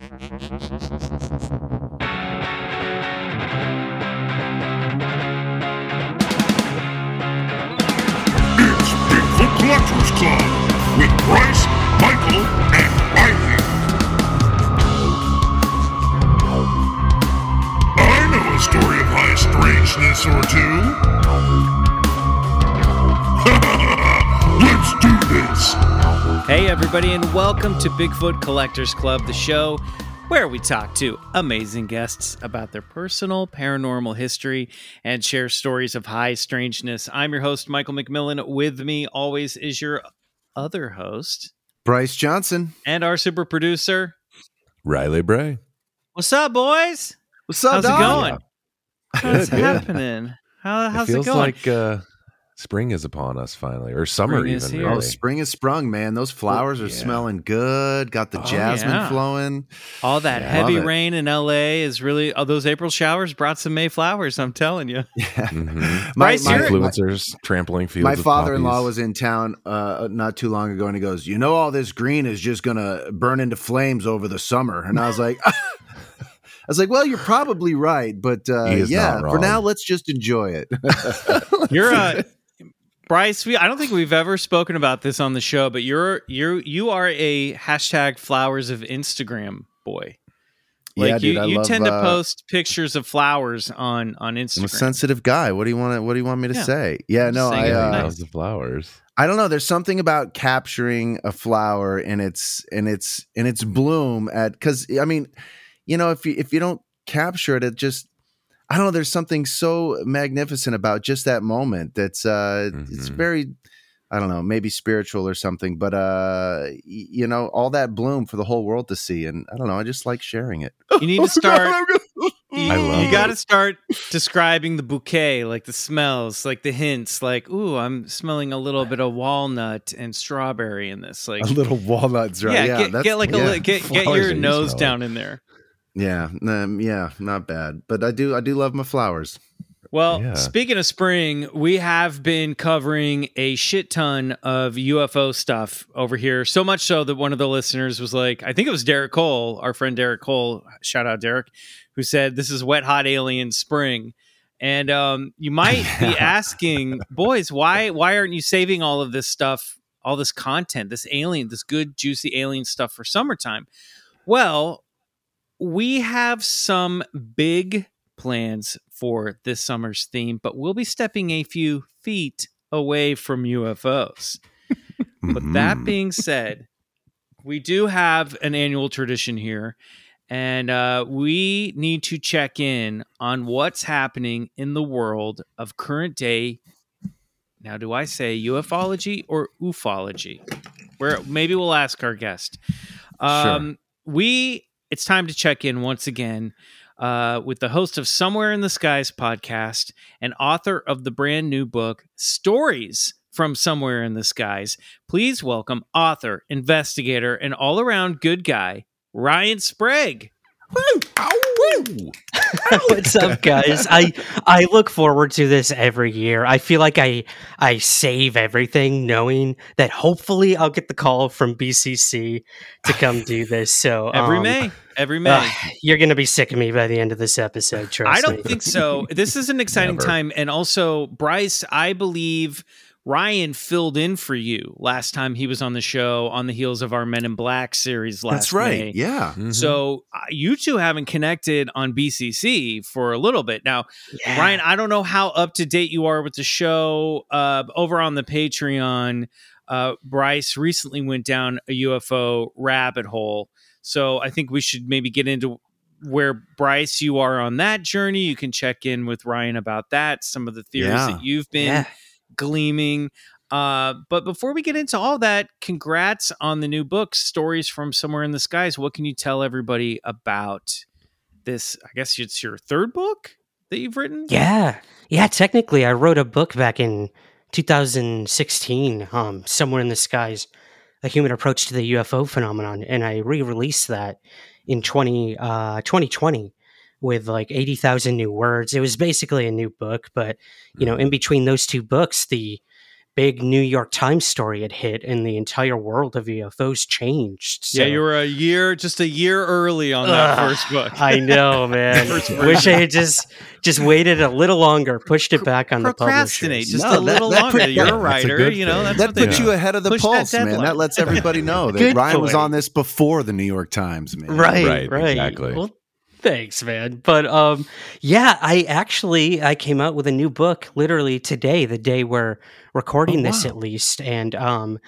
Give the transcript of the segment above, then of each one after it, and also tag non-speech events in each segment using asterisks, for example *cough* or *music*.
Collectors Club with Bryce, Michael, and. I know a story of high strangeness or two. Do this. Hey, everybody, and welcome to Bigfoot Collectors Club, the show where we talk to amazing guests about their personal paranormal history and share stories of high strangeness. I'm your host, Michael McMillan. With me always is your other host Bryce Johnson. and our super producer. Riley Bray. What's up, boys? What's up, How's it dog? going? How's Good, it happening? How, how's it, feels going? like uh, spring is upon us finally, or summer Spring even. here. Oh, spring is sprung, man. Those flowers are yeah. smelling good. Got the Oh, jasmine yeah. flowing. All that Yeah. heavy rain in LA is really, oh, those April showers brought some May flowers, I'm telling you. *laughs* Mhm. My, my, you're- Influencers trampling fields. my father-in-law poppies. was in town uh, not too long ago, and he goes, "You know, all this green is just gonna burn into flames over the summer." And I was like, *laughs* "I was like, well, you're probably right, but uh, yeah, for now, let's just enjoy it." *laughs* You're uh Bryce, we I don't think we've ever spoken about this on the show, but you're you're you are a hashtag flowers of Instagram boy. Like yeah, you, dude, I you love, tend to uh, post pictures of flowers on on I'm a Instagram. sensitive guy. What do you want? to What do you want me to Yeah. say? Yeah, no, saying I. it Uh, nice. the flowers. I don't know. There's something about capturing a flower in its in its in its bloom at because I mean, you know, if you if you don't capture it, it just I don't know. There's something so magnificent about just that moment. That's uh, it's Mhm. very. I don't know, maybe spiritual or something, but uh, y- you know, all that bloom for the whole world to see, and I don't know, I just like sharing it. You need to *laughs* start *laughs* you, I love you got to start describing the bouquet, like the smells, like the hints, like ooh, I'm smelling a little bit of walnut and strawberry in this. Like a little walnuts, right? yeah, Yeah, get, that's get like a yeah. li- get *laughs* get your nose smell. down in there. Yeah, um, yeah, not bad. But I do, I do love my flowers. Well, Yeah. speaking of spring, we have been covering a shit ton of UFO stuff over here. So much so that one of the listeners was like, I think it was Derek Cole, our friend Derek Cole, shout out Derek, who said, This is wet, hot alien spring. And um, you might be *laughs* asking, boys, why why aren't you saving all of this stuff, all this content, this alien, this good, juicy alien stuff for summertime? Well, we have some big plans for this summer's theme, but we'll be stepping a few feet away from UFOs. But that Mhm. being said, we do have an annual tradition here, and uh, we need to check in on what's happening in the world of current day. Now, do I say ufology or ufology? Where maybe we'll ask our guest. Um, We it's time to check in once again uh, with the host of Somewhere in the Skies podcast and author of the brand new book Stories from Somewhere in the Skies. Please welcome author, investigator, and all around good guy Ryan Sprague. *laughs* What's up, guys? I I look forward to this every year. I feel like I I save everything, knowing that hopefully I'll get the call from BCC to come do *laughs* this. So Every um, May, every May. uh, you're gonna be sick of me by the end of this episode. Trust I don't me. think so. This is an exciting Never. time. And also, Bryce, I believe Ryan filled in for you last time he was on the show on the heels of our Men in Black series last That's right. May. Yeah. Mhm. So uh, you two haven't connected on BCC for a little bit now. Yeah. Ryan, I don't know how up to date you are with the show. Uh, over on the Patreon, uh, Bryce recently went down a UFO rabbit hole. So I think we should maybe get into where Bryce you are on that journey. You can check in with Ryan about that. Some of the theories Yeah. that you've been Yeah. Gleaming. Uh, but before we get into all that, congrats on the new book, Stories from Somewhere in the Skies. What can you tell everybody about this? I guess it's your third book that you've written. Yeah. Yeah, technically I wrote a book back in 2016, um, Somewhere in the Skies, A Human Approach to the UFO Phenomenon, and I re-released that in 20 uh 2020 with like 80,000 new words. It was basically a new book, but you know, in mm-hmm. between those two books, the big New York Times story had hit and the entire world of UFOs changed. So, yeah, you were a year, just a year early on that Ugh, first book. I know, *laughs* man. First Wish I had just just waited a little longer, pushed it back on the Procrastinate publishers. just No, a that- little that longer. put- You're a That's a writer, you know. thing. That's That what puts you ahead of the Push that pulse, man. That lets everybody know *laughs* that Good Ryan was on this before the New York Times, man. Right, Right, right, exactly. Well, thanks, man. But um, yeah, I actually I came out with a new book literally today, the day we're recording Oh, this, wow. at least. And um,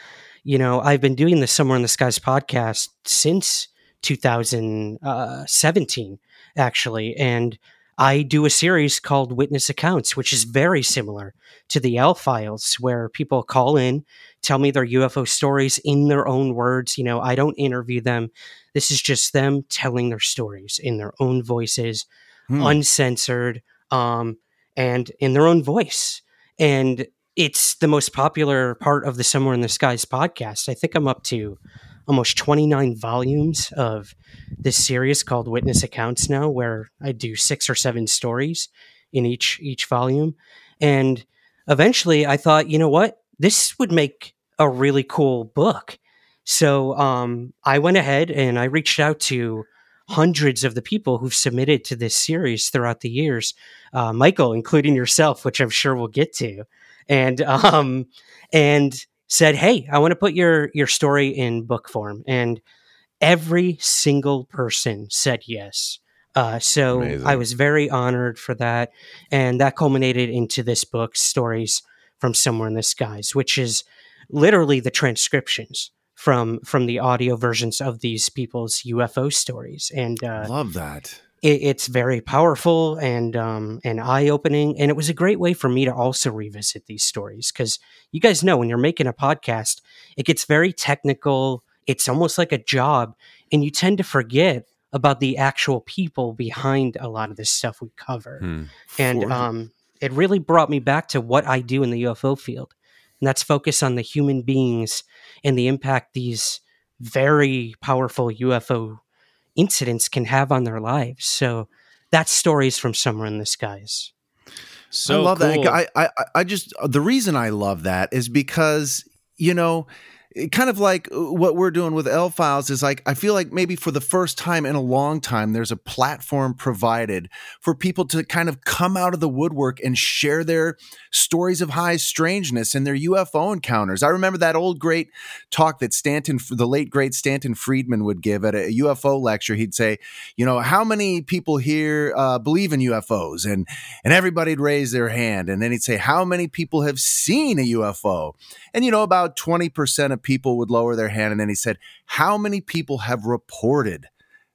you know, I've been doing the Somewhere in the Skies podcast since 2017, actually, and I do a series called Witness Accounts, which is very similar to the L Files, where people call in, tell me their UFO stories in their own words. You know, I don't interview them. This is just them telling their stories in their own voices, Hmm. uncensored, um, and in their own voice. And it's the most popular part of the Somewhere in the Skies podcast. I think I'm up to almost 29 volumes of this series called Witness Accounts now, where I do six or seven stories in each each volume. And eventually I thought, you know what? This would make a really cool book. So um, I went ahead and I reached out to hundreds of the people who've submitted to this series throughout the years, uh, Michael, including yourself, which I'm sure we'll get to, and *laughs* um, and said, "Hey, I want to put your your story in book form." And every single person said yes. Uh, so Amazing. I was very honored for that, and that culminated into this book, "Stories from Somewhere in the Skies," which is literally the transcriptions from from the audio versions of these people's UFO stories, and uh, Love that. it, it's very powerful and um, and eye opening, and it was a great way for me to also revisit these stories because you guys know when you're making a podcast, it gets very technical. It's almost like a job, and you tend to forget about the actual people behind a lot of this stuff we cover Hmm. and um, it really brought me back to what I do in the UFO field, and that's focus on the human beings and the impact these very powerful UFO incidents can have on their lives. So that's stories from somewhere in the skies. So I love cool. that. I, I, I- I just the reason I love that is because you know, it kind of like uh, what we're doing with L Files is like I feel like maybe for the first time in a long time, there's a platform provided for people to kind of come out of the woodwork and share their stories of high strangeness and their UFO encounters. I remember that old great talk that Stanton, the late great Stanton Friedman, would give at a UFO lecture. He'd say, you know, how many people here uh, believe in UFOs? And and everybody'd raise their hand. And then he'd say, How many people have seen a UFO? And, you know, about 20% of people would lower their hand. And then he said, How many people have reported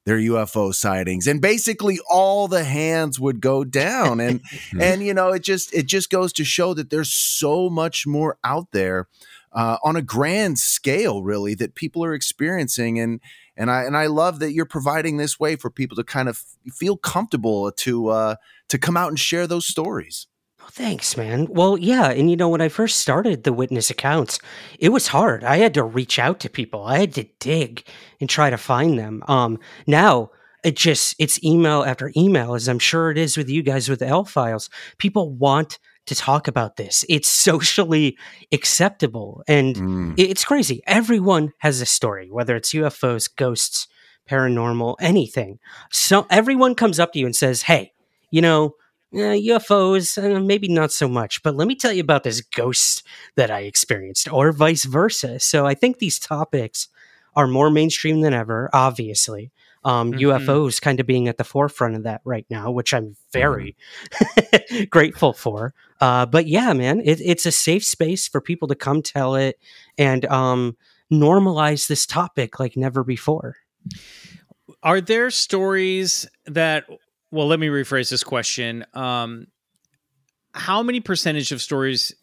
their UFO sightings? And basically all the hands would go down. And, *laughs* and, you know, it just, it just goes to show that there's so much more out there uh, on a grand scale, really, that people are experiencing. And, and I, and I love that you're providing this way for people to kind of feel comfortable to, uh, to come out and share those stories. Thanks, man. Well, yeah, and you know, when I first started the witness accounts, it was hard. I had to reach out to people. I had to dig and try to find them. Um, now it just it's email after email, as I'm sure it is with you guys with L files. People want to talk about this. It's *laughs* socially acceptable, and Mm. it's crazy. Everyone has a story, whether it's UFOs, ghosts, paranormal, anything. So everyone comes up to you and says, "Hey, you know." Uh, UFOs, uh, maybe not so much, but let me tell you about this ghost that I experienced, or vice versa. So I think these topics are more mainstream than ever, obviously. Um, Mhm. UFOs kind of being at the forefront of that right now, which I'm very *laughs* grateful for. Uh, but yeah, man, it, it's a safe space for people to come tell it and um, normalize this topic like never before. Are there stories that well, let me rephrase this question. Um how many percentage of stories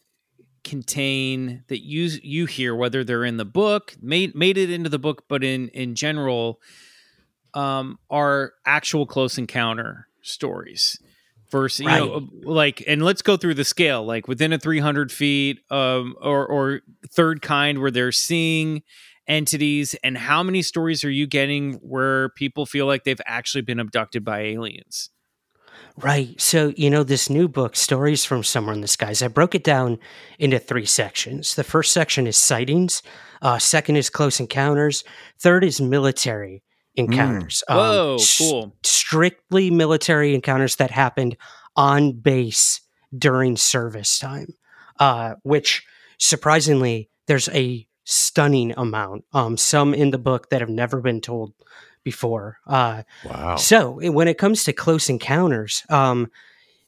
contain that you you hear whether they're in the book made made it into the book but in in general um are actual close encounter stories versus you know like and let's go through the scale like within a 300 feet um or or third kind where they're seeing entities and how many stories are you getting where people feel like they've actually been abducted by aliens Right. So, you know, this new book, Stories from Somewhere in the Skies, I broke it down into three sections. The first section is sightings, uh, second is close encounters, third is military encounters. Um, Whoa, s- cool. strictly military encounters that happened on base during service time, uh, which surprisingly, there's a stunning amount. Um, some in the book that have never been told before. Uh, Wow. so when it comes to close encounters, um,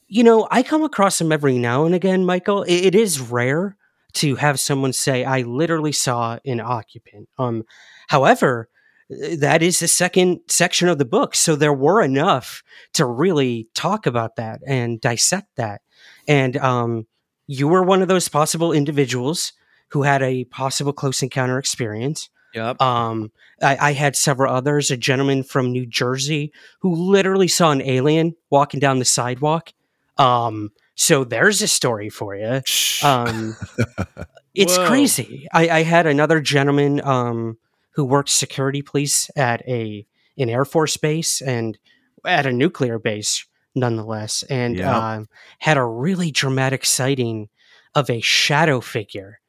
you know, I come across them every now and again, Michael. I- it is rare to have someone say, "I literally saw an occupant." Um, however, that is the second section of the book, so there were enough to really talk about that and dissect that. And um, you were one of those possible individuals who had a possible close encounter experience. yep Um, I, I had several others. A gentleman from New Jersey who literally saw an alien walking down the sidewalk. Um, so there's a story for you. Um, *laughs* it's Whoa. crazy. I, I had another gentleman um, who worked security police at a an Air Force base and at a nuclear base, nonetheless, and Yeah. um, had a really dramatic sighting of a shadow figure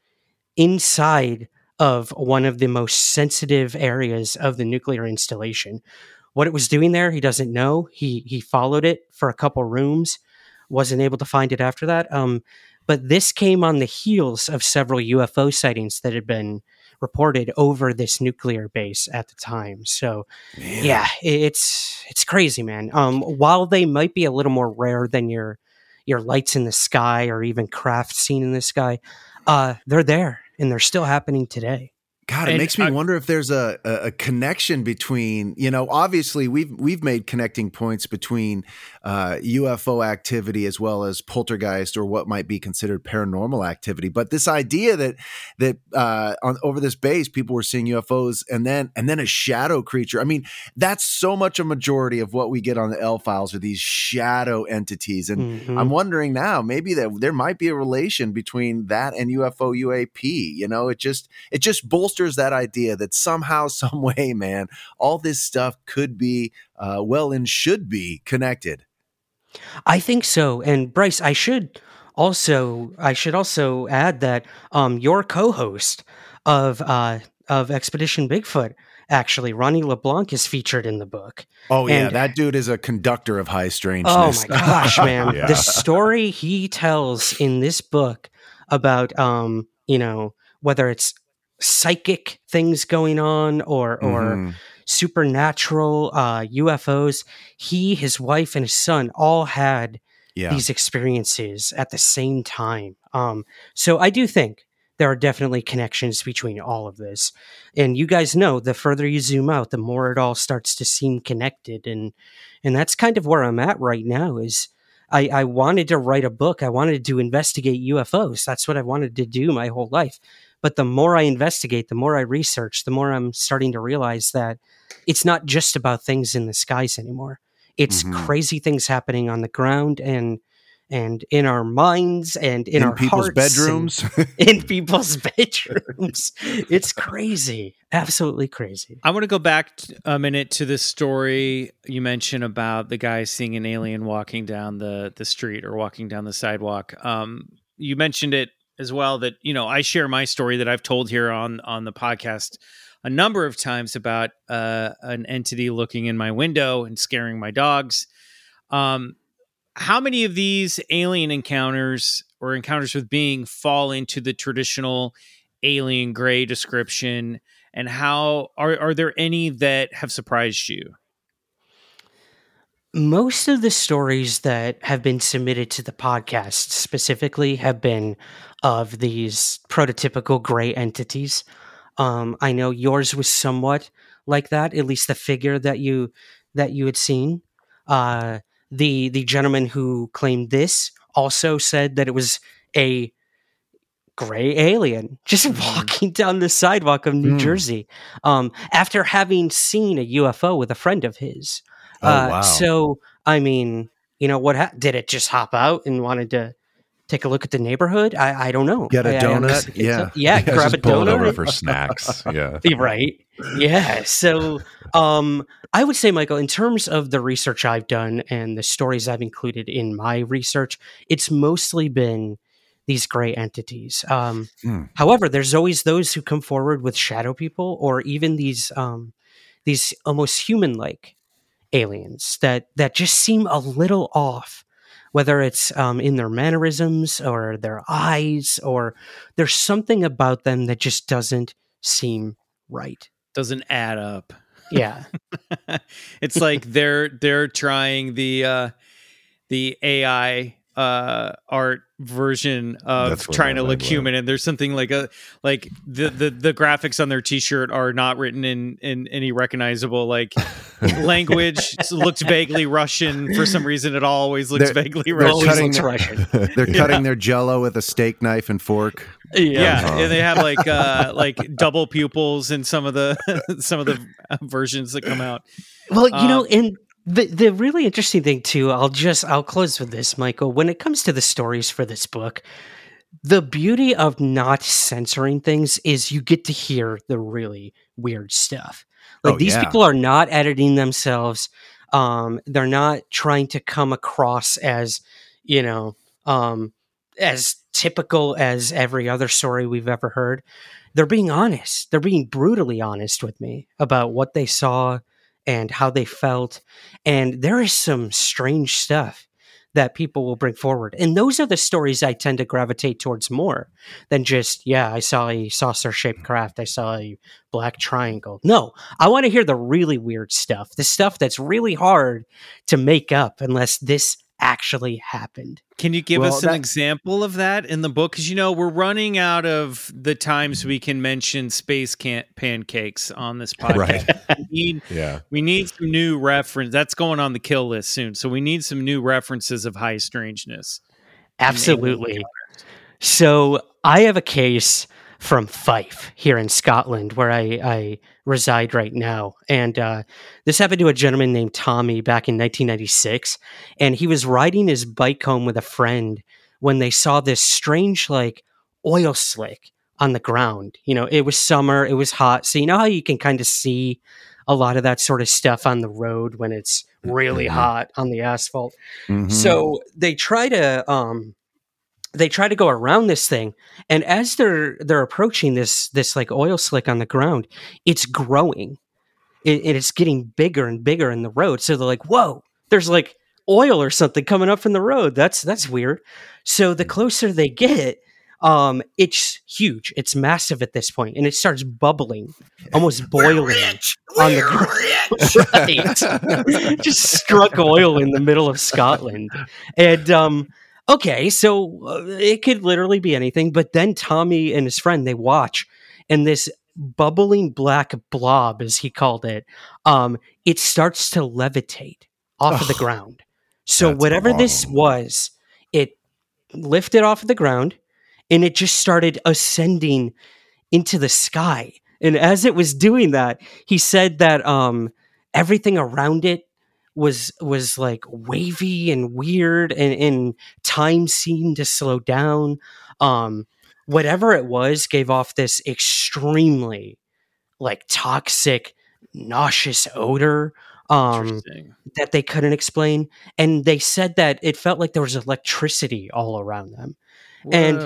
inside of one of the most sensitive areas of the nuclear installation. What it was doing there, he doesn't know. He he followed it for a couple rooms, wasn't able to find it after that. Um, but this came on the heels of several UFO sightings that had been reported over this nuclear base at the time. So yeah, it's it's crazy, man. Um, while they might be a little more rare than your your lights in the sky or even craft seen in the sky, uh, they're there and they're still happening today. God, it And makes me I- wonder if there's a, a connection between you know obviously we've we've made connecting points between uh, UFO activity as well as poltergeist or what might be considered paranormal activity, but this idea that that uh, on over this base people were seeing UFOs and then and then a shadow creature. I mean that's so much a majority of what we get on the L files are these shadow entities, and Mhm. I'm wondering now maybe that there might be a relation between that and UFO UAP. You know, it just it just bolsters that idea that somehow, *laughs* some way, man, all this stuff could be uh, well and should be connected. I think so. And Bryce, I should also I should also add that um, your co-host of uh, of Expedition Bigfoot, actually, Ronnie LeBlanc, is featured in the book. Oh yeah, And- that dude is a conductor of high strangeness. Oh my gosh, *laughs* man! Yeah. The story he tells in this book about um, you know, whether it's psychic things going on or or Mhm. supernatural uh UFOs, he, his wife, and his son all had yeah, these experiences at the same time. Um, so I do think there are definitely connections between all of this. And you guys know the further you zoom out, the more it all starts to seem connected. And and that's kind of where I'm at right now is I, I wanted to write a book. I wanted to investigate UFOs. That's what I wanted to do my whole life. But the more I investigate, the more I research, the more I'm starting to realize that it's not just about things in the skies anymore. It's Mhm. crazy things happening on the ground and and in our minds and in, in, our people's hearts bedrooms. *laughs* in *laughs* people's bedrooms. it's crazy, absolutely crazy. I want to go back a minute to the story you mentioned about the guy seeing an alien walking down the the street or walking down the sidewalk. Um, you mentioned it as well that you know I share my story that I've told here on on the podcast a number of times about uh, an entity looking in my window and scaring my dogs. Um, how many of these alien encounters or encounters with being fall into the traditional alien gray description? and how are are there any that have surprised you? Most of the stories that have been submitted to the podcast specifically have been of these prototypical gray entities. Um, I know yours was somewhat like that, at least the figure that you that you had seen. Uh, the the gentleman who claimed this also said that it was a gray alien just walking down the sidewalk of New Mm. Jersey um, after having seen a UFO with a friend of his. Oh, Uh, wow. So, I mean, you know, what ha- did it just hop out and wanted to take a look at the neighborhood? I, I don't know. Get a I- I donut? think so. Yeah. *laughs* *laughs* Yeah, grab a it over donut. for snacks. *laughs* Yeah. right. Yeah. So, um, I would say, Michael, in terms of the research I've done and the stories I've included in my research, it's mostly been these gray entities. Um, Hmm. However, there's always those who come forward with shadow people or even these um, these almost human-like aliens that that just seem a little off. Whether it's um, in their mannerisms or their eyes, or there's something about them that just doesn't seem right. Doesn't add up. Yeah. *laughs* it's like they're they're trying the uh the AI uh art version of That's what trying to look human and there's something like a like the, the the graphics on their t-shirt are not written in in any recognizable like *laughs* language. Looks vaguely russian for some reason. It always looks They're- vaguely they're russian. cutting- looks Russian. *laughs* They're cutting their jello with a steak knife and fork. yeah. Uh-huh. and they have like uh *laughs* like double pupils in some of the some of the versions that come out. Well, you know, Um, and the the really interesting thing too, I'll just I'll close with this, Michael. When it comes to the stories for this book, the beauty of not censoring things is you get to hear the really weird stuff. Like Oh, these yeah. people are not editing themselves. Um, they're not trying to come across as, you know, um, as typical as every other story we've ever heard. They're being honest. They're being brutally honest with me about what they saw and how they felt. And there is some strange stuff that people will bring forward. And those are the stories I tend to gravitate towards more than just, yeah, I saw a saucer shaped craft. I saw a black triangle. No, I want to hear the really weird stuff, the stuff that's really hard to make up unless this actually happened. Can you give Well, us an that- example of that in the book? Because you know we're running out of the times we can mention space can- pancakes on this *laughs* podcast. Right. We need Yeah. we need some new reference. That's going on the kill list soon. So we need some new references of high strangeness. Absolutely. So I have a case from Fife here in Scotland where I, I reside right now. And uh, this happened to a gentleman named Tommy back in 1996. And he was riding his bike home with a friend when they saw this strange, like, oil slick on the ground. You know, it was summer, it was hot. So, you know how you can kind of see a lot of that sort of stuff on the road when it's really Mhm. hot on the asphalt? Mhm. So they try to um they try to go around this thing and as they're they're approaching this this like oil slick on the ground it's growing. It, and it's getting bigger and bigger in the road. So they're like whoa there's like oil or something coming up from the road. That's that's weird. So the closer they get um it's huge. It's massive at this point and it starts bubbling almost boiling on the ground *laughs* right. Just struck oil in the middle of Scotland. And um okay, so uh, it could literally be anything, but then Tommy and his friend they watch and this bubbling black blob as he called it um it starts to levitate off of the ground. So whatever this was, it lifted off of the ground and it just started ascending into the sky. And as it was doing that, he said that um everything around it was was like wavy and weird and, and time seemed to slow down um whatever it was gave off this extremely like toxic nauseous odor um that they couldn't explain and they said that it felt like there was electricity all around them and-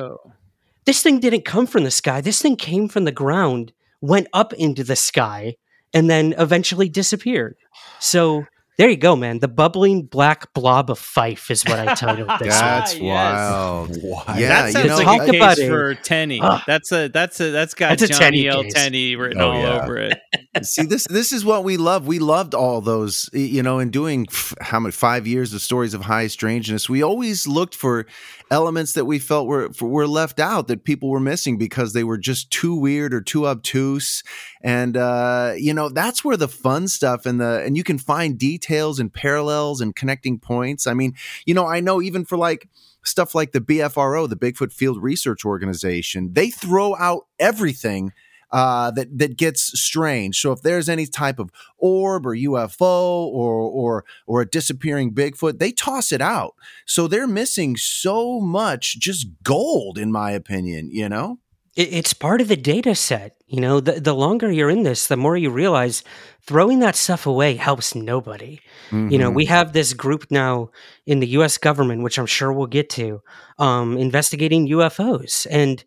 this thing didn't come from the sky. This thing came from the ground, went up into the sky, and then eventually disappeared. So there you go, man. The bubbling black blob of Fife is what I titled *laughs* this. That's Yes. wild. Why? Yeah, that you know, like talk a case about it. for Tenny. Ugh. that's a that's a that's got That's a Johnny Tenny L. Tenny written Oh, all yeah. over it. See this this is what we love. We loved all those, you know, in doing f- how many five years of stories of high strangeness. We always looked for elements that we felt were were left out that people were missing because they were just too weird or too obtuse. And uh, you know, that's where the fun stuff and the and you can find details and parallels and connecting points. I mean, you know, I know even for like stuff like the BFRO, the Bigfoot Field Research Organization, they throw out everything uh, that that gets strange. So if there's any type of orb or UFO or or or a disappearing Bigfoot, they toss it out. So they're missing so much just gold, in my opinion. You know. It, it's part of the data set. You know, the, the longer you're in this, the more you realize throwing that stuff away helps nobody. You know, Mhm. we have this group now in the US government, which I'm sure we'll get to, um, investigating UFOs. And,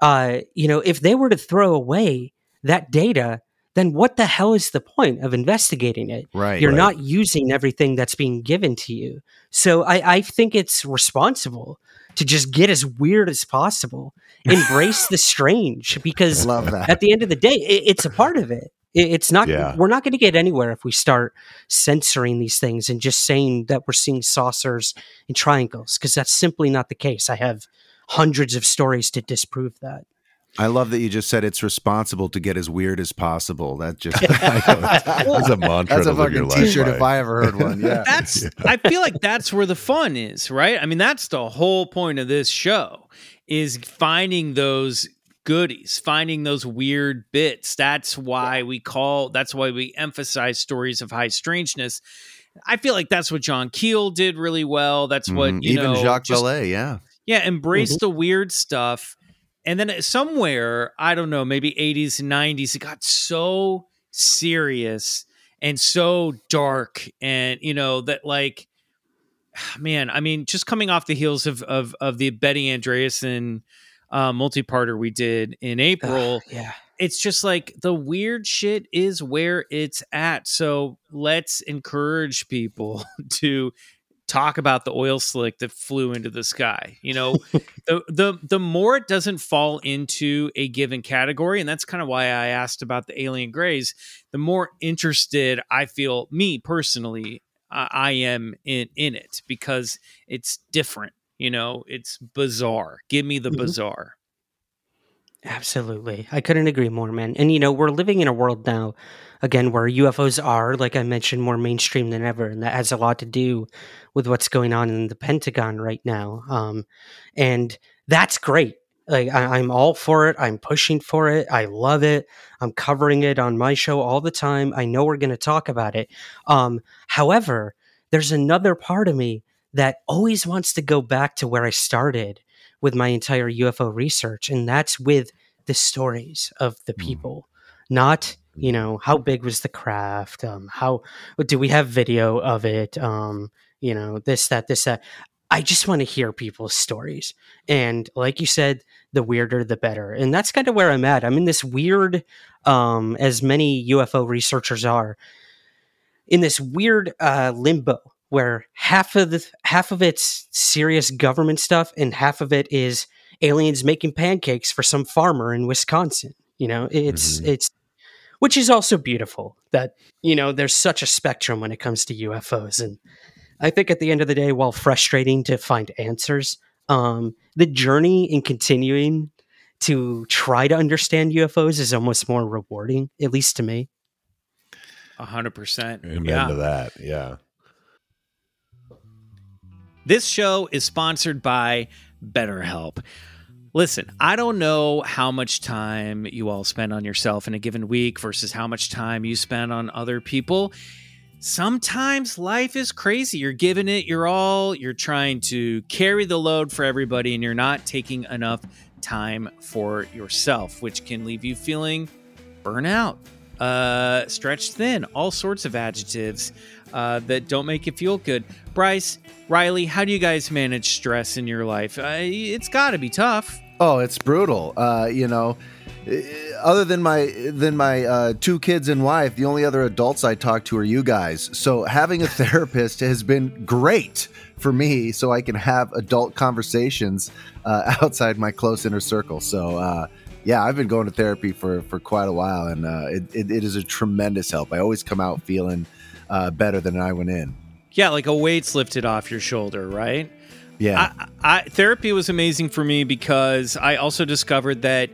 uh, you know, if they were to throw away that data, then what the hell is the point of investigating it? right. You're right. not using everything that's being given to you. So I, I think it's responsible to just get as weird as possible, embrace the strange, because at the end of the day, it, it's a part of it. It- It's not. Yeah. We're not going to get anywhere if we start censoring these things and just saying that we're seeing saucers and triangles, because that's simply not the case. I have hundreds of stories to disprove that. I love that you just said it's responsible to get as weird as possible. That just *laughs* *laughs* That's a mantra that's to a live your fucking t-shirt by. if I ever heard one. Yeah. *laughs* that's I feel like that's where the fun is, right? I mean, that's the whole point of this show is finding those goodies, finding those weird bits. That's why we call that's why we emphasize stories of high strangeness. I feel like that's what John Keel did really well. That's what mm-hmm. you even know, Jacques just- Vallée, yeah. Yeah, embrace the weird stuff. And then somewhere, I don't know, maybe 80s and 90s, it got so serious and so dark. And, you know, that like, *sighs* man, I mean, just coming off the heels of of, of the Betty Andreasson uh, multi-parter we did in April, yeah. it's just like the weird shit is where it's at. So let's encourage people *laughs* to talk about the oil slick that flew into the sky. You know, *laughs* the the the more it doesn't fall into a given category, and that's kind of why I asked about the alien grays. The more interested I feel, me personally, I, I am in in it because it's different. You know, it's bizarre. Give me the Mhm. bizarre. Absolutely. I couldn't agree more, man. And you know, we're living in a world now, again, where UFOs are, like I mentioned, more mainstream than ever. And that has a lot to do with what's going on in the Pentagon right now. Um, and that's great. Like I, I'm all for it. I'm pushing for it. I love it. I'm covering it on my show all the time. I know we're going to talk about it. Um, however, there's another part of me that always wants to go back to where I started with my entire UFO research, and that's with the stories of the Mm. people, not you know how big was the craft, um, how do we have video of it, um, you know this that this that. I just want to hear people's stories, and like you said, the weirder the better, and that's kind of where I'm at. I'm in this weird, um, as many UFO researchers are, in this weird uh, limbo where half of the half of it's serious government stuff and half of it is aliens making pancakes for some farmer in Wisconsin. You know, it's Mhm. it's which is also beautiful that you know there's such a spectrum when it comes to UFOs and I think at the end of the day while frustrating to find answers um the journey in continuing to try to understand UFOs is almost more rewarding at least to me. A hundred percent. Amen Yeah. to that. Yeah. This show is sponsored by BetterHelp. Listen, I don't know how much time you all spend on yourself in a given week versus how much time you spend on other people. Sometimes life is crazy. You're giving it your all, you're trying to carry the load for everybody, and you're not taking enough time for yourself, which can leave you feeling burnout, uh, stretched thin, all sorts of adjectives uh, that don't make you feel good. Bryce, Riley, how do you guys manage stress in your life? Uh, it's got to be tough. Oh, it's brutal. Uh, you know, eh, other than my than my uh, two kids and wife, the only other adults I talk to are you guys. So having a *laughs* therapist has been great for me, so I can have adult conversations uh, outside my close inner circle. So uh, yeah, I've been going to therapy for for quite a while, and uh, it, it it is a tremendous help. I always come out feeling uh, better than I went in. Yeah, like a weight's lifted off your shoulder, right? Yeah, I, I, therapy was amazing for me because I also discovered that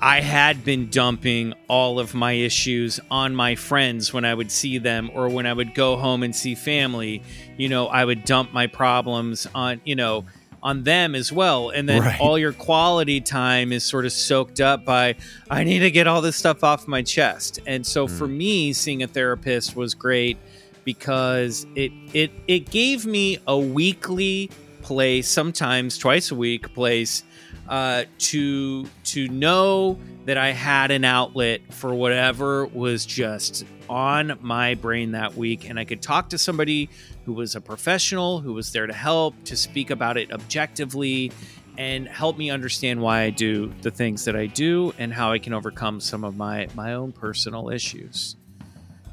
I had been dumping all of my issues on my friends when I would see them or when I would go home and see family. You know, I would dump my problems on, you know, on them as well. And then Right. all your quality time is sort of soaked up by, I need to get all this stuff off my chest. And so for me, seeing a therapist was great because it it it gave me a weekly place, sometimes twice a week place, uh, to to know that I had an outlet for whatever was just on my brain that week, and I could talk to somebody who was a professional, who was there to help, to speak about it objectively, and help me understand why I do the things that I do and how I can overcome some of my my own personal issues.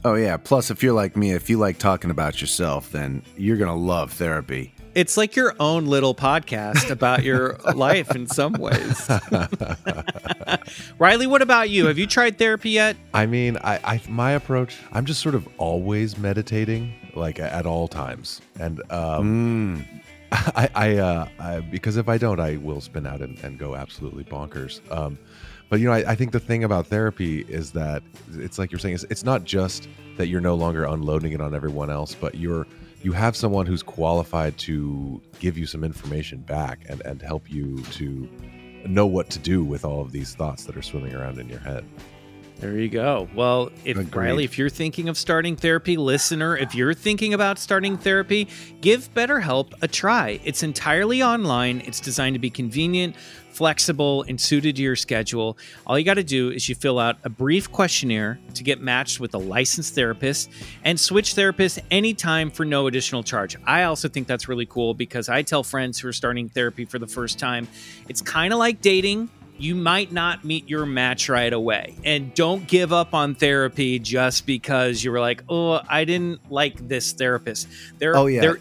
oh yeah. Plus, if you're like me, if you like talking about yourself, then you're gonna love therapy. It's like your own little podcast about your *laughs* life in some ways. Riley, what about you? Have you tried therapy yet? I mean, I, I my approach, I'm just sort of always meditating, like at all times, and um, Mm. *laughs* I, I, uh, I, because if I don't, I will spin out and, and go absolutely bonkers. Um, but you know, I, I think the thing about therapy is that it's like you're saying, it's, it's not just that you're no longer unloading it on everyone else, but you're you have someone who's qualified to give you some information back and and help you to know what to do with all of these thoughts that are swimming around in your head. There you go. Well, if Agreed. Riley, if you're thinking of starting therapy, listener, if you're thinking about starting therapy, give BetterHelp a try. It's entirely online. It's designed to be convenient, flexible, and suited to your schedule. All you got to do is you fill out a brief questionnaire to get matched with a licensed therapist and switch therapists anytime for no additional charge. I also think that's really cool because I tell friends who are starting therapy for the first time, it's kind of like dating you might not meet your match right away. And don't give up on therapy just because you were like, oh, I didn't like this therapist. There, Oh, yeah. there,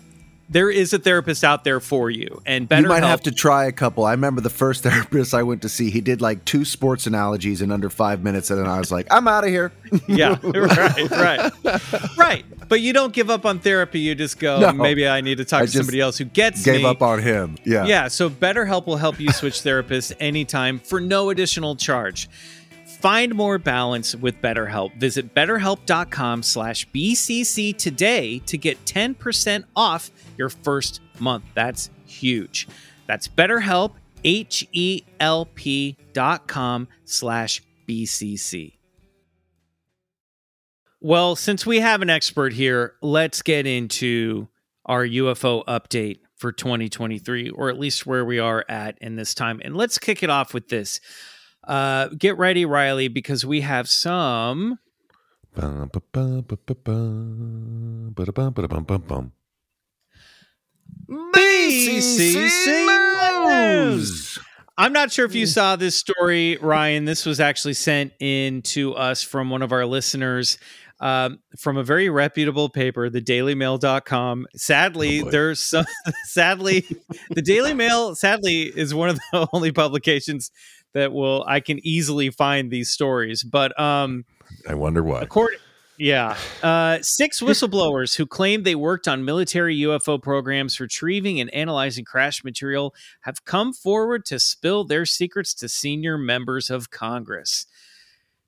there is a therapist out there for you. And better you might have to try a couple. I remember the first *laughs* therapist I went to see. He did like two sports analogies in under five minutes, and then I was like, "I'm out of here." *laughs* yeah, right, right, right. But you don't give up on therapy. You just go, No. maybe I need to talk I to somebody else who gets Gave me. up on him. Yeah. Yeah, so BetterHelp will help you switch therapists anytime for no additional charge. Find more balance with BetterHelp. Visit betterhelp.com slash BCC today to get 10% off your first month. That's huge. That's BetterHelp, H-E-L-P dot com slash BCC. Well, since we have an expert here, let's get into our UFO update for 2023, or at least where we are at in this time. And let's kick it off with this. Uh, get ready, Riley, because we have some. BCC news. I'm not sure if you saw this story, Ryan. This was actually sent in to us from one of our listeners um, from a very reputable paper, the dailymail.com. Sadly, Oh, there's some, *laughs* sadly, the Daily Mail, sadly, is one of the *laughs* only publications that will, I can easily find these stories. But, um, I wonder why. According, yeah, uh, six whistleblowers who claim they worked on military UFO programs, retrieving and analyzing crash material, have come forward to spill their secrets to senior members of Congress.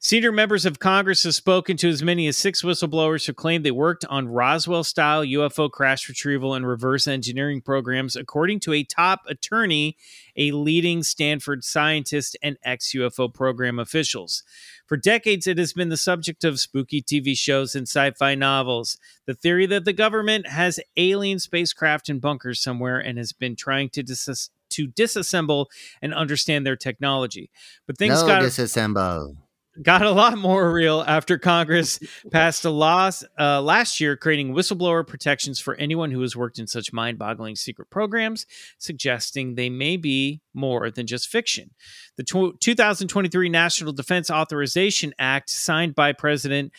Senior members of Congress have spoken to as many as six whistleblowers who claim they worked on Roswell style UFO crash retrieval and reverse engineering programs, according to a top attorney, a leading Stanford scientist, and ex UFO program officials. For decades, it has been the subject of spooky TV shows and sci fi novels. The theory that the government has alien spacecraft in bunkers somewhere and has been trying to, dis- to disassemble and understand their technology. But things no got disassemble. Got a lot more real after Congress *laughs* passed a law uh, last year creating whistleblower protections for anyone who has worked in such mind boggling secret programs, suggesting they may be more than just fiction. The tw- 2023 National Defense Authorization Act, signed by President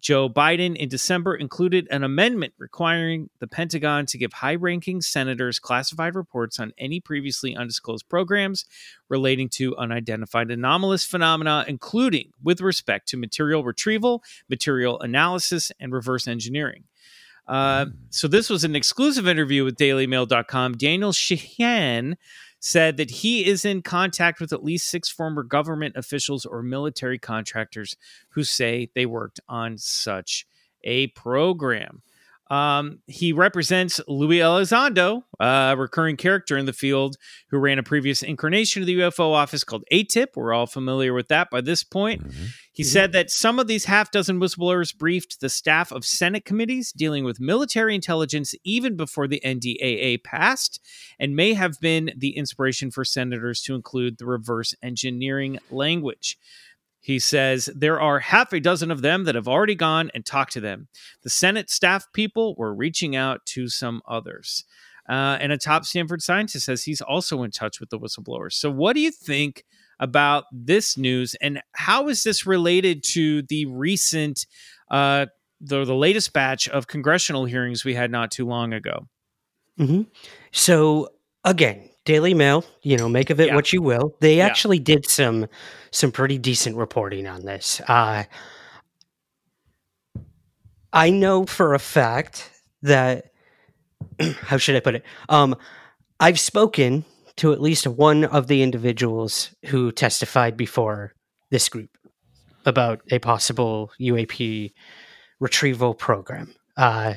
Joe Biden in December included an amendment requiring the Pentagon to give high ranking senators classified reports on any previously undisclosed programs relating to unidentified anomalous phenomena, including with respect to material retrieval, material analysis, and reverse engineering. Uh, so, this was an exclusive interview with DailyMail.com. Daniel Sheehan said that he is in contact with at least six former government officials or military contractors who say they worked on such a program. Um, he represents Luis Elizondo, a recurring character in the field who ran a previous incarnation of the UFO office called AATIP. We're all familiar with that by this point. Mm-hmm. He said that some of these half dozen whistleblowers briefed the staff of Senate committees dealing with military intelligence even before the NDAA passed, and may have been the inspiration for senators to include the reverse engineering language. He says there are half a dozen of them that have already gone and talked to them. The Senate staff people were reaching out to some others. Uh, and a top Stanford scientist says he's also in touch with the whistleblowers. So, what do you think about this news, and how is this related to the recent, uh, the the latest batch of congressional hearings we had not too long ago? hmm So again, Daily Mail, you know, make of it Yeah. what you will. They Yeah. actually did some some pretty decent reporting on this. Uh, I know for a fact that *clears throat* how should I put it? Um, I've spoken to at least one of the individuals who testified before this group about a possible UAP retrieval program. Uh,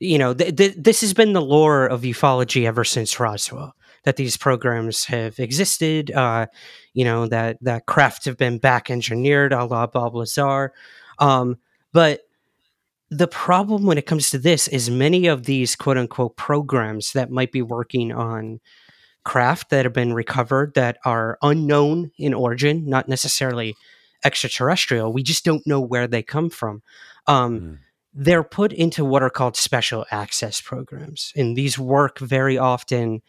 you know, th- th- this has been the lore of ufology ever since Roswell. That these programs have existed. Uh, you know that that craft have been back engineered, a la Bob Lazar. Um, but the problem when it comes to this is many of these quote unquote programs that might be working on craft that have been recovered that are unknown in origin, not necessarily extraterrestrial. We just don't know where they come from. Um, Mm. They're put into what are called special access programs, and these work very often,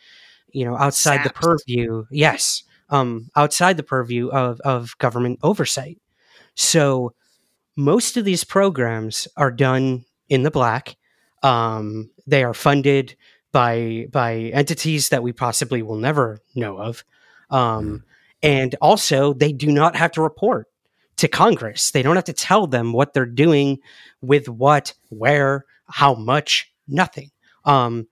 you know, outside the purview. Yes, um, outside the purview of of government oversight. So most of these programs are done in the black. Um, they are funded by by entities that we possibly will never know of, um, and also they do not have to report to Congress. They don't have to tell them what they're doing with what, where, how much. Nothing. Um,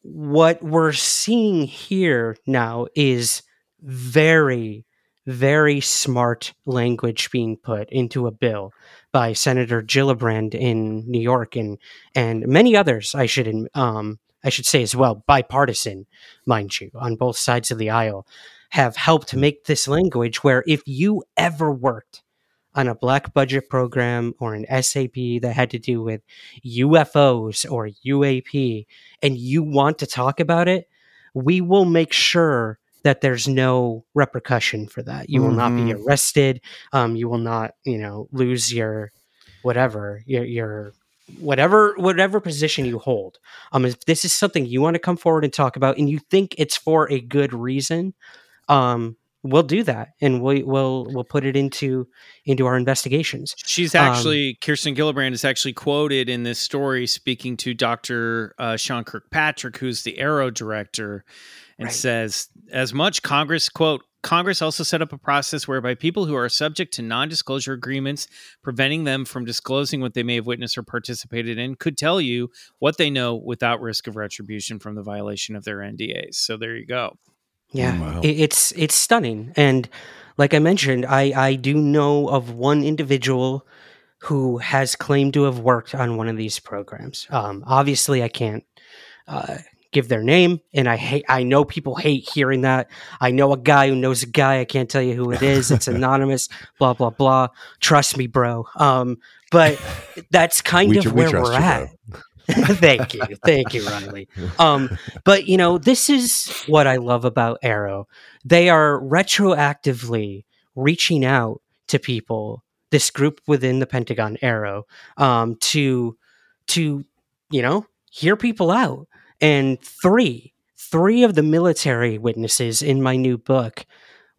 what we're seeing here now is very, very smart language being put into a bill by Senator Gillibrand in New York and and many others. I should um I should say as well, bipartisan, mind you, on both sides of the aisle, have helped make this language where if you ever worked on a black budget program or an SAP that had to do with UFOs or UAP and you want to talk about it, we will make sure that there's no repercussion for that. You will not be arrested. Um, you will not, you know, lose your whatever your your whatever whatever position you hold. Um, if this is something you want to come forward and talk about, and you think it's for a good reason, um, we'll do that, and we will we'll put it into into our investigations. She's Um, actually Kirsten Gillibrand is actually quoted in this story speaking to Dr. Uh, Sean Kirkpatrick, who's the AARO director, and Right. says as much Congress quote Congress also set up a process whereby people who are subject to non-disclosure agreements preventing them from disclosing what they may have witnessed or participated in could tell you what they know without risk of retribution from the violation of their NDAs. So there you go. Yeah, Wow. it's it's stunning, and like I mentioned, I I do know of one individual who has claimed to have worked on one of these programs. Um, obviously, I can't uh, give their name, and I hate. I know people hate hearing that. I know a guy who knows a guy. I can't tell you who it is. It's *laughs* anonymous. blah blah blah. Trust me, bro. Um, but that's kind We of we where we're you, at. *laughs* thank you, thank you, Riley. Um, but you know, this is what I love about AARO. They are retroactively reaching out to people, this group within the Pentagon AARO, um, to to you know hear people out. And three, three of the military witnesses in my new book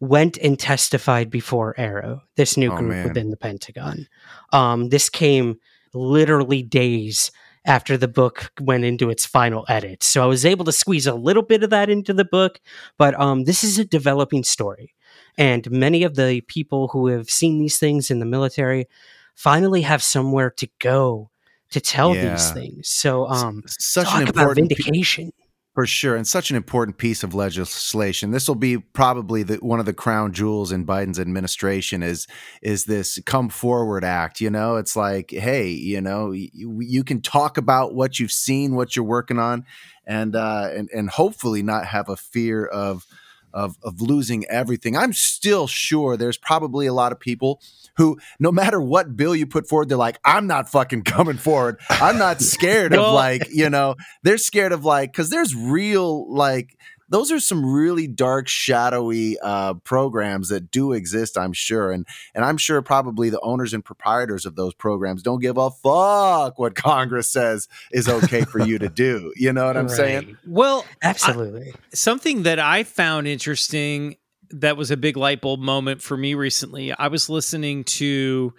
went and testified before AARO, this new Oh, group within the Pentagon. Um, this came literally days after the book went into its final edit. So I was able to squeeze a little bit of that into the book, but um, this is a developing story. And many of the people who have seen these things in the military finally have somewhere to go to tell these things. So um, Such talk an about important vindication. For sure, and such an important piece of legislation. This will be probably the, one of the crown jewels in Biden's administration. Is is this Come Forward Act? You know, it's like, hey, you know, you, you can talk about what you've seen, what you're working on, and uh, and and hopefully not have a fear of of of losing everything. I'm still sure there's probably a lot of people who, no matter what bill you put forward, they're like, I'm not fucking *laughs* coming forward. I'm not *laughs* scared of *laughs* like, you know, they're scared of like, because there's real like those are some really dark, shadowy uh, programs that do exist. I'm sure, and and I'm sure probably the owners and proprietors of those programs don't give a fuck what Congress says is okay for you to do. You know what I'm saying? Well, Absolutely. something that I found interesting that was a big light bulb moment for me recently. I was listening to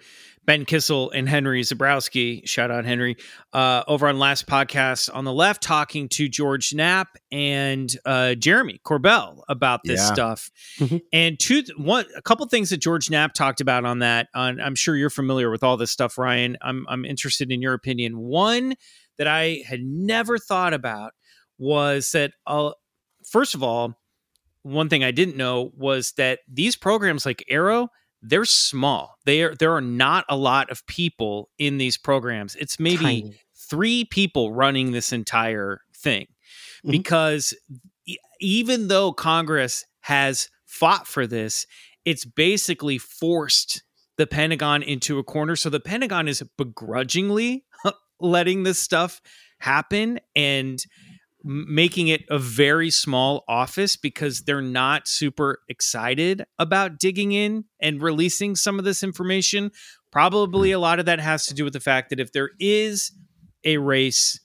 Ben Kissel and Henry Zebrowski, shout out Henry, uh, over on last podcast on the left, talking to George Knapp and uh, Jeremy Corbell about this Yeah. stuff. Mhm. And two, one, a couple things that George Knapp talked about on that. On, I'm sure you're familiar with all this stuff, Ryan. I'm I'm interested in your opinion. One that I had never thought about was that, uh, first of all, one thing I didn't know was that these programs like AARO, they're small. They are there are not a lot of people in these programs. It's maybe Tiny. three people running this entire thing Mhm. because e- even though Congress has fought for this, it's basically forced the Pentagon into a corner. So the Pentagon is begrudgingly *laughs* letting this stuff happen and making it a very small office because they're not super excited about digging in and releasing some of this information. Probably a lot of that has to do with the fact that if there is a race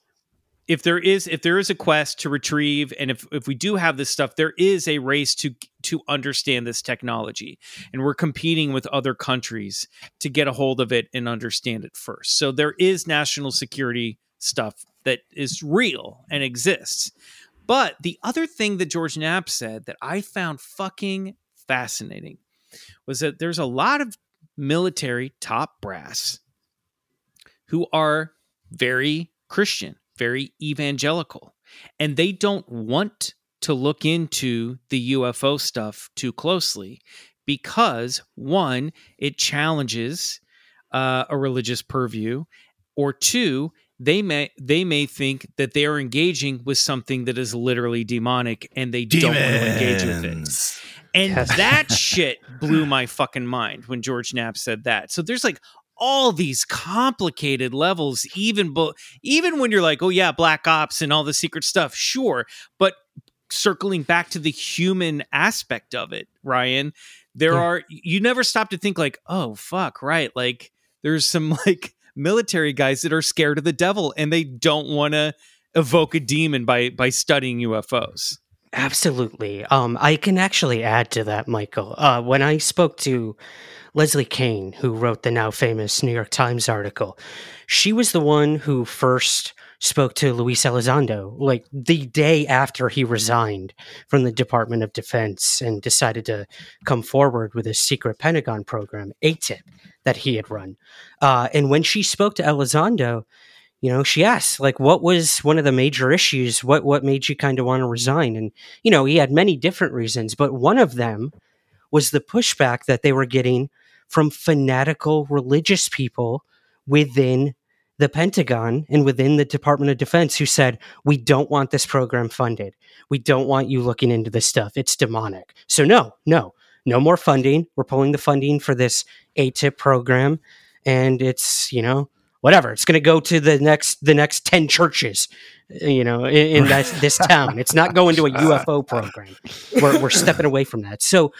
if there is if there is a quest to retrieve and if if we do have this stuff there is a race to to understand this technology and we're competing with other countries to get a hold of it and understand it first so there is national security stuff that is real and exists. But the other thing that George Knapp said that I found fucking fascinating was that there's a lot of military top brass who are very Christian, very evangelical, and they don't want to look into the UFO stuff too closely because one, it challenges uh, a religious purview, or two, they may they may think that they are engaging with something that is literally demonic, and they don't want to engage with it. And Yes. that *laughs* shit blew my fucking mind when George Knapp said that. So there's like all these complicated levels, even bo- even when you're like, oh yeah, black ops and all the secret stuff, sure. But circling back to the human aspect of it, Ryan, there Yeah. are you never stop to think like, oh fuck, right? Like there's some *laughs* like military guys that are scared of the devil and they don't want to evoke a demon by by studying UFOs. Absolutely. Um, I can actually add to that, Michael. Uh, when I spoke to Leslie Kean, who wrote the now famous New York Times article, she was the one who first spoke to Luis Elizondo, like the day after he resigned from the Department of Defense and decided to come forward with a secret Pentagon program, AATIP, that he had run. Uh, and when she spoke to Elizondo, you know, she asked, like, what was one of the major issues? What what made you kind of want to resign? And you know, he had many different reasons, but one of them was the pushback that they were getting from fanatical religious people within the Pentagon and within the Department of Defense who said, We don't want this program funded. We don't want you looking into this stuff. It's demonic. So, no, no, no more funding. We're pulling the funding for this AATIP program. And it's, you know, whatever. It's going to go to the next the next 10 churches, you know, in, in that, this *laughs* town. It's not going to a UFO program. We're, we're stepping away from that. So,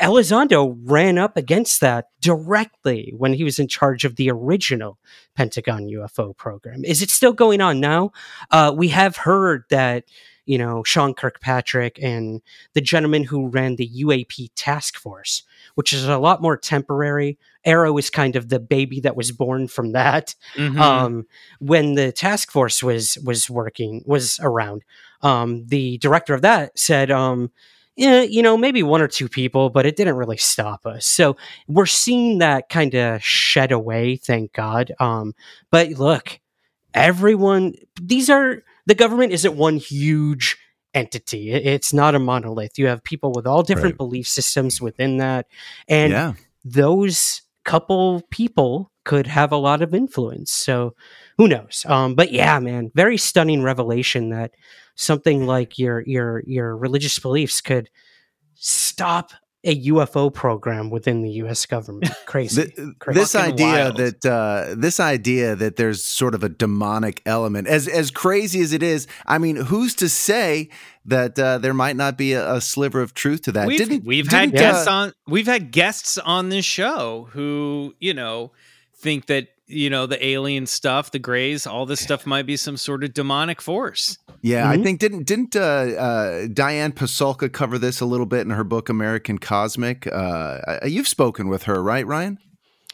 Elizondo ran up against that directly when he was in charge of the original Pentagon UFO program. Is it still going on now? Uh, we have heard that, you know, Sean Kirkpatrick and the gentleman who ran the UAP task force, which is a lot more temporary. AARO is kind of the baby that was born from that. Mhm. Um, when the task force was was working was around, um, the director of that said, um, yeah, you know, maybe one or two people, but it didn't really stop us. So we're seeing that kind of shed away, thank God. Um, but look, everyone, these are the government isn't one huge entity. It's not a monolith. You have people with all different Right. belief systems within that, and yeah. those couple people could have a lot of influence. So who knows? Um, but yeah, man, very stunning revelation that something like your your your religious beliefs could stop a UFO program within the U.S. government. *laughs* Crazy. Th- Crazy. this Fucking idea wild. that uh, this idea that there's sort of a demonic element, as as crazy as it is, I mean, who's to say that uh, there might not be a, a sliver of truth to that? We've, didn't we've had didn't, guests uh, on we've had guests on this show who you know think that you know the alien stuff the grays all this stuff might be some sort of demonic force Yeah, I Mhm. think didn't didn't uh, uh, Diane Pasulka cover this a little bit in her book American Cosmic? Uh, uh, you've spoken with her, right, Ryan?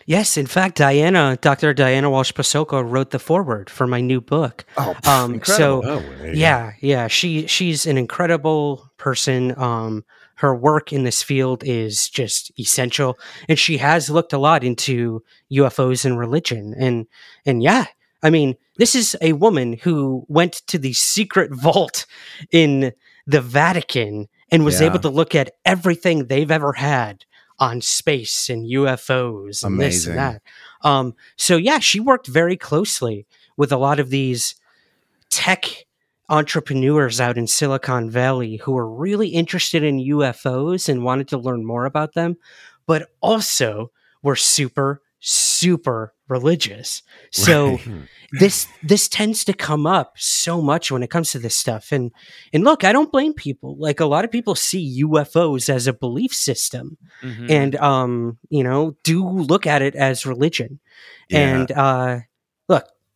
Yes, in fact, Diana, Dr. Diana Walsh Pasulka wrote the foreword for my new book. Oh, Um, so No way. yeah yeah she she's an incredible person um her work in this field is just essential and she has looked a lot into ufos and religion and and yeah i mean this is a woman who went to the secret vault in the vatican and was Yeah. able to look at everything they've ever had on space and ufos and this and that um so yeah she worked very closely with a lot of these tech entrepreneurs out in Silicon Valley who were really interested in UFOs and wanted to learn more about them, but also were super super religious. So *laughs* this this tends to come up so much when it comes to this stuff and and look, I don't blame people. Like a lot of people see UFOs as a belief system Mhm. and um you know do look at it as religion Yeah. and uh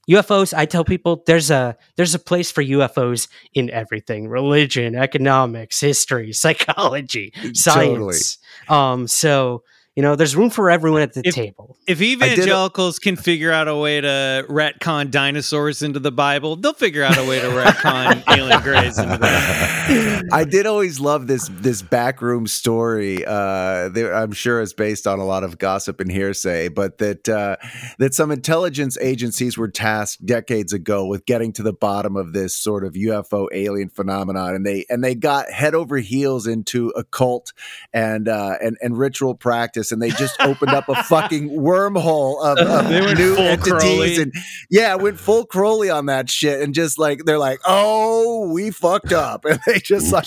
ufos i tell people there's a there's a place for ufos in everything. Religion economics history *laughs* psychology science. Um so you know there's room for everyone at the If- table if did a- evangelicals can figure out a way to retcon dinosaurs into the bible they'll figure out a way to retcon *laughs* alien grays into that *laughs* I did always love this this backroom story. Uh, there, I'm sure it's based on a lot of gossip and hearsay, but that uh, that some intelligence agencies were tasked decades ago with getting to the bottom of this sort of UFO alien phenomenon, and they and they got head over heels into occult and uh, and and ritual practice, and they just opened up a fucking wormhole of, *laughs* of They went new full entities, Crowley. and yeah, went full Crowley on that shit, and just like they're like, oh, we fucked up, *laughs* and they just like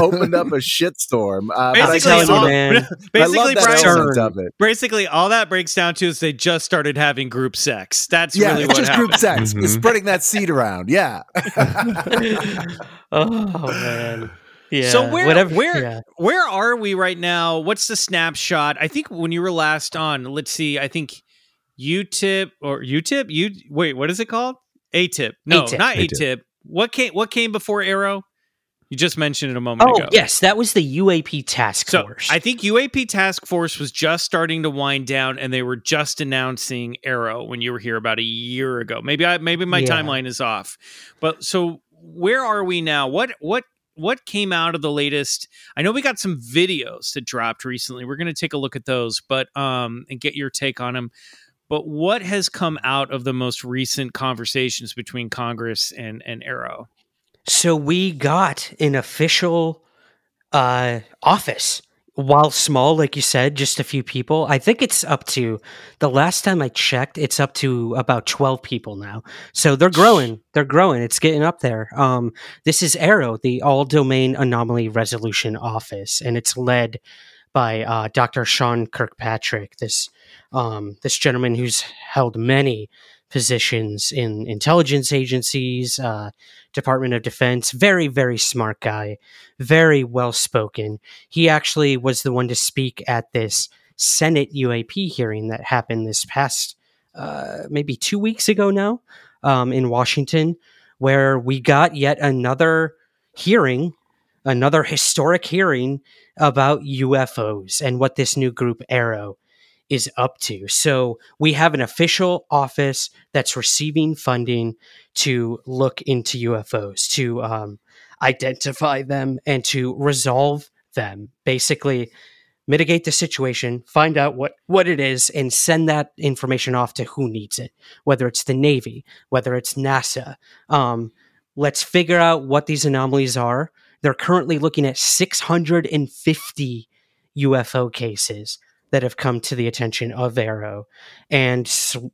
opened up a shitstorm. Uh, but I basically, telling you, all, man. *laughs* I love basically, that Brian, of it. basically all that breaks down to is they just started having group sex that's Yeah, really what just happened group sex. Mhm. It's spreading that seed around. Yeah. oh man yeah So where- whatever where- yeah. where are we right now? What's the snapshot? I think when you were last on, let's see, I think UTIP or UTIP, you wait, what is it called? A tip. No, AATIP. not A tip. What came what came before AARO? You just mentioned it a moment oh ago. yes that was the uap task So force I think UAP Task Force was just starting to wind down, and they were just announcing AARO when you were here about a year ago. Maybe I maybe my Yeah. timeline is off, but so where are we now? What what what came out of the latest? I know we got some videos that dropped recently. We're going to take a look at those, but um and get your take on them. But what has come out of the most recent conversations between Congress and and AARO? So we got an official uh, office. While small, like you said, just a few people. I think it's up to the last time I checked, it's up to about 12 people now. So they're growing. They're growing. It's getting up there. Um, this is AARO, the All Domain Anomaly Resolution Office, and it's led by uh, Dr. Sean Kirkpatrick, this um, this gentleman who's held many positions in intelligence agencies, uh, Department of Defense. Very, very smart guy, very well spoken. He actually was the one to speak at this Senate UAP hearing that happened this past uh, maybe two weeks ago now um, in Washington, where we got yet another hearing another historic hearing about UFOs and what this new group AARO is up to. So we have an official office that's receiving funding to look into UFOs, to um, identify them, and to resolve them. Basically, mitigate the situation, find out what what it is, and send that information off to who needs it. Whether it's the Navy, whether it's NASA. Um, let's figure out what these anomalies are. They're currently looking at 650 UFO cases that have come to the attention of AARO. And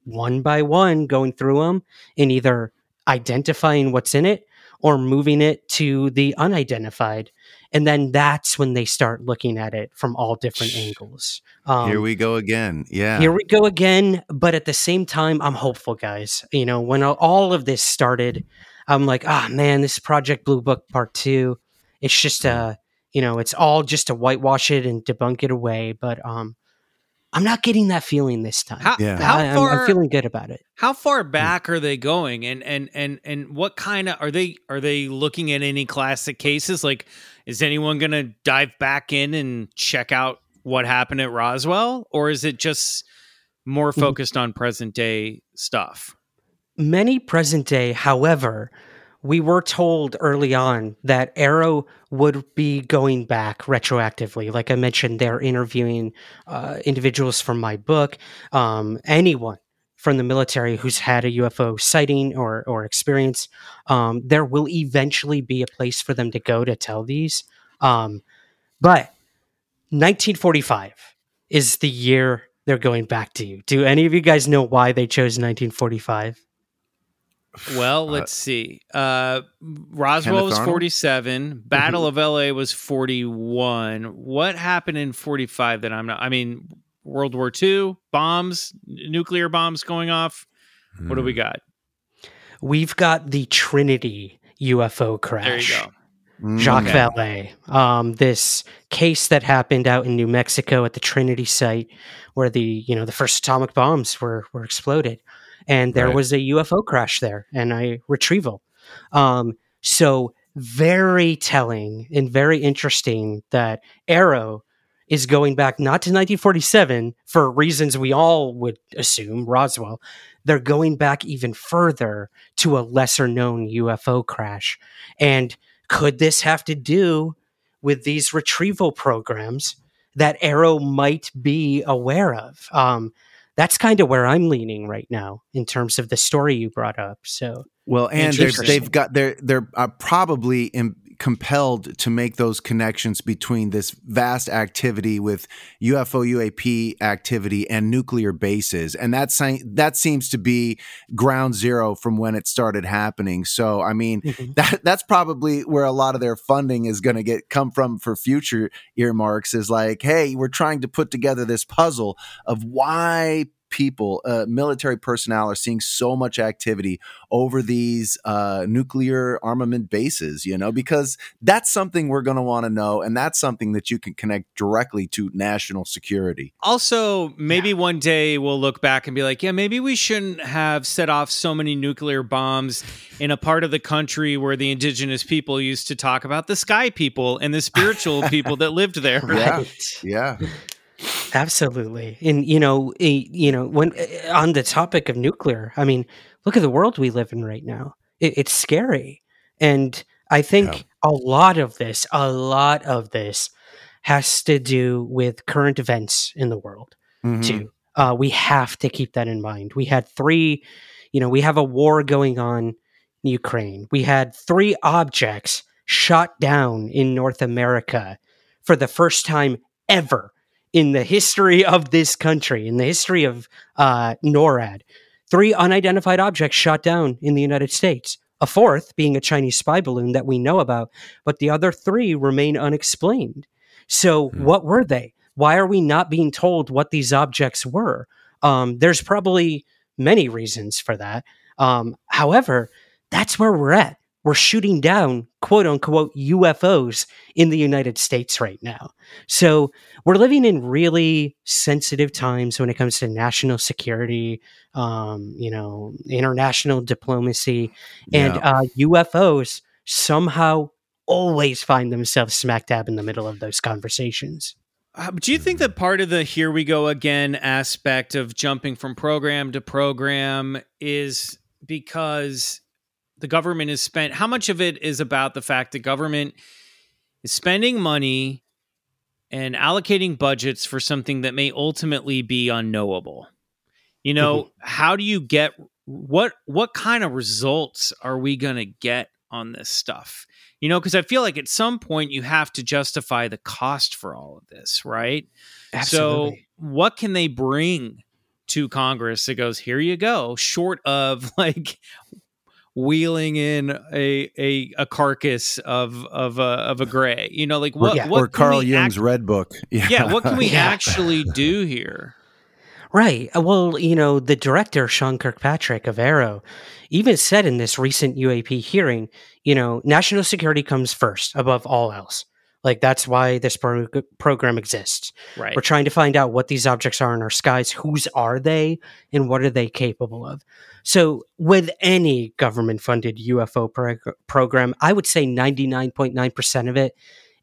one by one, going through them and either identifying what's in it or moving it to the unidentified. And then that's when they start looking at it from all different angles. Um, here we go again. Yeah. Here we go again. But at the same time, I'm hopeful, guys. You know, when all of this started, I'm like, ah, oh, man, this Project Blue Book Part Two. It's just a, you know, it's all just to whitewash it and debunk it away. But um, I'm not getting that feeling this time. How, yeah. how I, far, I'm, I'm, feeling good about it. How far hmm. back are they going, and and and and what kind of are they? Are they looking at any classic cases? Like, is anyone going to dive back in and check out what happened at Roswell, or is it just more mm-hmm. focused on present day stuff? Many present day, however, we were told early on that AARO would be going back retroactively. Like I mentioned, they're interviewing uh, individuals from my book, um, anyone from the military who's had a UFO sighting or or experience. Um, there will eventually be a place for them to go to tell these. Um, but 1945 is the year they're going back to. Do any of you guys know why they chose 1945? Well, uh, let's uh, see. Uh, Roswell Kenneth was Arnold? 47. Battle mm-hmm. of LA was 41. What happened in 45 that I'm not? I mean, World War II, bombs, nuclear bombs going off. Hmm. What do we hmm. got? We've got the Trinity UFO crash. There you go. Jacques okay. Vallée. Um, this case that happened out in New Mexico at the Trinity site, where the you know the first atomic bombs were were exploded and there right. was a UFO crash there and a retrieval. Um, so very telling and very interesting that AARO is going back not to 1947 for reasons we all would assume Roswell. They're going back even further to a lesser known UFO crash. And could this have to do with these retrieval programs that AARO might be aware of? Um, that's kind of where I'm leaning right now in terms of the story you brought up. So well, and they've got they're they're uh, probably Im- compelled to make those connections between this vast activity with UFO UAP activity and nuclear bases, and that that seems to be ground zero from when it started happening. So, I mean, *laughs* mm-hmm. that that's probably where a lot of their funding is going to get come from for future earmarks. Is like, hey, we're trying to put together this puzzle of why people, uh, military personnel, are seeing so much activity over these uh, nuclear armament bases, you know, because that's something we're going to want to know. And that's something that you can connect directly to national security. Also, maybe yeah. one day we'll look back and be like, yeah, maybe we shouldn't have set off so many nuclear bombs in a part of the country where the indigenous people used to talk about the sky people and the spiritual *laughs* people that lived there. Right. Yeah. Yeah. Absolutely. And you know, you know, when eh, on the topic of nuclear, I mean, look at the world we live in right now. It, it's scary. And I think yeah. a lot of this, a lot of this has to do with current events in the world mm-hmm. too. Uh, we have to keep that in mind. We had three, you know, we have a war going on in Ukraine. We had three objects shot down in North America for the first time ever in the history of this country, in the history of uh, NORAD, three unidentified objects shot down in the United States. A fourth being a Chinese spy balloon that we know about, but the other three remain unexplained. So, hmm. what were they? Why are we not being told what these objects were? Um, there's probably many reasons for that. Um, however, that's where we're at we're shooting down quote unquote UFOs in the United States right now. So we're living in really sensitive times when it comes to national security, um, you know, international diplomacy, and yeah. uh, UFOs somehow always find themselves smack dab in the middle of those conversations. Uh, do you think that part of the here we go again aspect of jumping from program to program is because the government is spent how much of it is about the fact that government is spending money and allocating budgets for something that may ultimately be unknowable? You know Mm-hmm. how do you get what what kind of results are we going to get on this stuff? You know because i feel like at some point you have to justify the cost for all of this right? So what can they bring to congress that goes here you go short of *laughs* like wheeling in a a, a carcass of of a of a gray you know like what yeah. what or Carl Jung's act- Red Book. *laughs* yeah what can we Yeah. actually do here Right. Uh, Well, you know, the director, Sean Kirkpatrick of AARO, even said in this recent UAP hearing, you know, national security comes first above all else. Like, that's why this pro- program exists. right We're trying to find out what these objects are in our skies, whose are they, and what are they capable of. So, with any government funded UFO prog- program, I would say 99.9% of it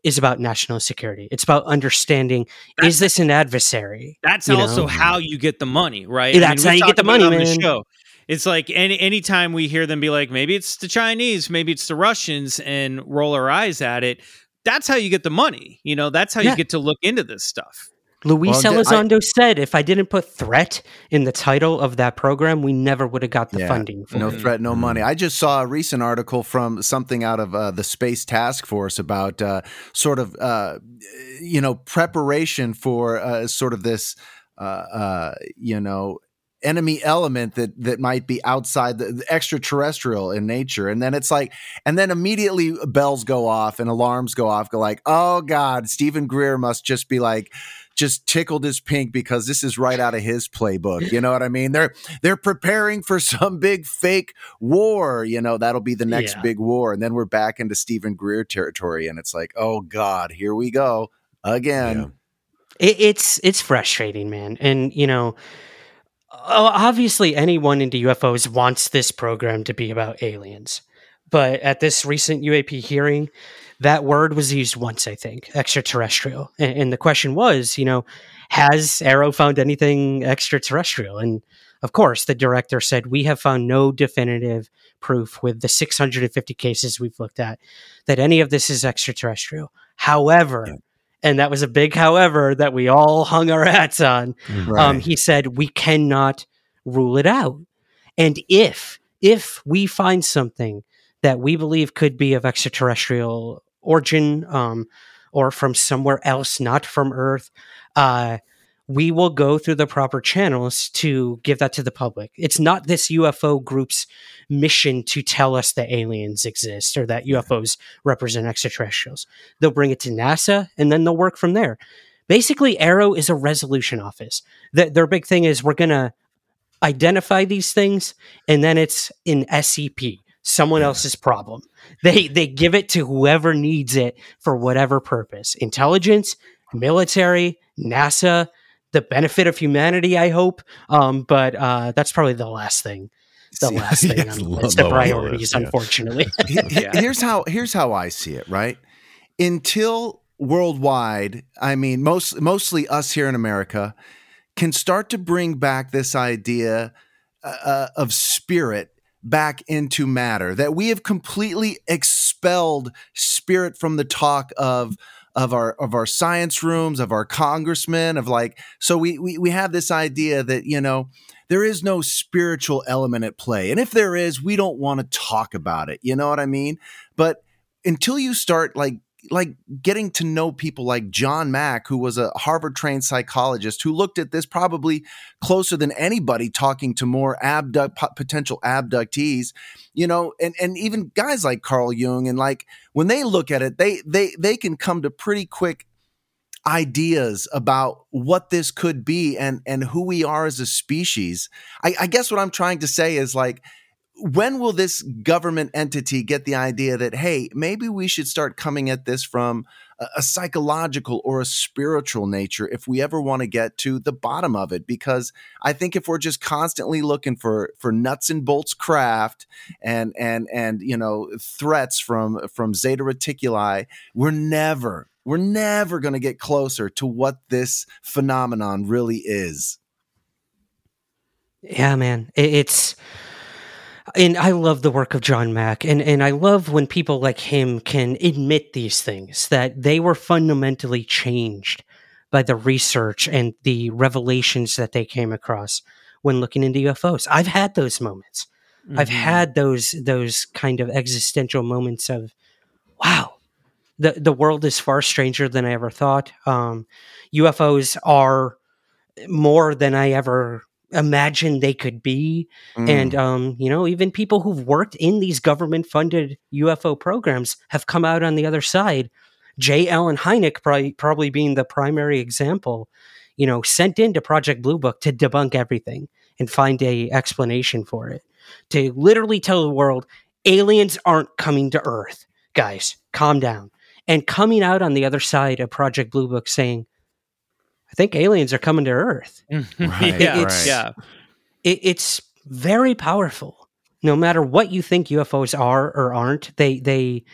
is about national security. It's about understanding is this an adversary? That's you also know? how you get the money, right? Yeah, that's we've how you get the money, on the show. It's like any anytime we hear them be like, maybe it's the Chinese, maybe it's the Russians, and roll our eyes at it. That's how you get the money. You know, that's how Yeah. you get to look into this stuff. Luis Well, di- I- Elizondo said if I didn't put threat in the title of that program, we never would have got the Yeah, funding for no it. threat, no money. I just saw a recent article from something out of uh, the Space Task Force about uh, sort of, uh, you know, preparation for uh, sort of this, uh, uh, you know, enemy element that that might be outside the, the extraterrestrial in nature and then it's like and then immediately bells go off and alarms go off go like oh god Steven Greer must just be like just tickled his pink because this is right out of his playbook you know what i mean they're they're preparing for some big fake war you know that'll be the next Yeah. big war and then we're back into Steven Greer territory and it's like oh god here we go again Yeah. It, it's it's frustrating, man. And you know, o- obviously, anyone into UFOs wants this program to be about aliens. But at this recent UAP hearing, that word was used once, I think, extraterrestrial. And, and the question was, you know, has AARO found anything extraterrestrial? And of course, the director said, We have found no definitive proof with the 650 cases we've looked at that any of this is extraterrestrial. However, Yeah. And that was a big however that we all hung our hats on. right Um, he said we cannot rule it out, and if if we find something that we believe could be of extraterrestrial origin um, or from somewhere else, not from Earth, uh, we will go through the proper channels to give that to the public. It's not this UFO group's mission to tell us that aliens exist or that UFOs represent extraterrestrials. They'll bring it to NASA and then they'll work from there. Basically, AARO is a resolution office. Th- their big thing is we're going to identify these things and then it's in SEP, someone else's problem. They they give it to whoever needs it for whatever purpose. Intelligence, military, NASA, the benefit of humanity, I hope. Um, but uh, that's probably the last thing. The *laughs* last thing Yes, on the low- list low of the priorities, list, unfortunately. *laughs* He- he- Yeah. here's how here's how I see it, right? Until worldwide, I mean most mostly us here in America can start to bring back this idea uh, of spirit back into matter that we have completely expelled spirit from the talk of of our of our science rooms of our congressmen of like so we we, we have this idea that you know there is no spiritual element at play. And if there is, we don't want to talk about it. You know what I mean? But until you start like like getting to know people like John Mack, who was a Harvard trained psychologist who looked at this probably closer than anybody talking to more abduct potential abductees, you know, and and even guys like Carl Jung and like when they look at it, they they they can come to pretty quick ideas about what this could be and and who we are as a species. I, I guess what I'm trying to say is like when will this government entity get the idea that hey maybe we should start coming at this from a, a psychological or a spiritual nature if we ever want to get to the bottom of it because i think if we're just constantly looking for for nuts and bolts craft and and and you know threats from from zeta reticuli we're never we're never going to get closer to what this phenomenon really is Yeah, man. It's and I love the work of John Mack and and I love when people like him can admit these things that they were fundamentally changed by the research and the revelations that they came across when looking into UFOs. I've had those moments. I've Mhm. had those those kind of existential moments of wow. The the world is far stranger than I ever thought. Um UFOs are more than I ever imagined they could be. Mm. and um, you know even people who've worked in these government funded ufo programs have come out on the other side. J allen hynek probably, probably being the primary example you know sent into project blue book to debunk everything and find a explanation for it. To literally tell the world aliens aren't coming to earth. Guys calm down and coming out on the other side of project blue book saying i think aliens are coming to earth Right, *laughs* yeah, right. *laughs* yeah. it, it's very powerful. No matter what you think UFOs are or aren't, they they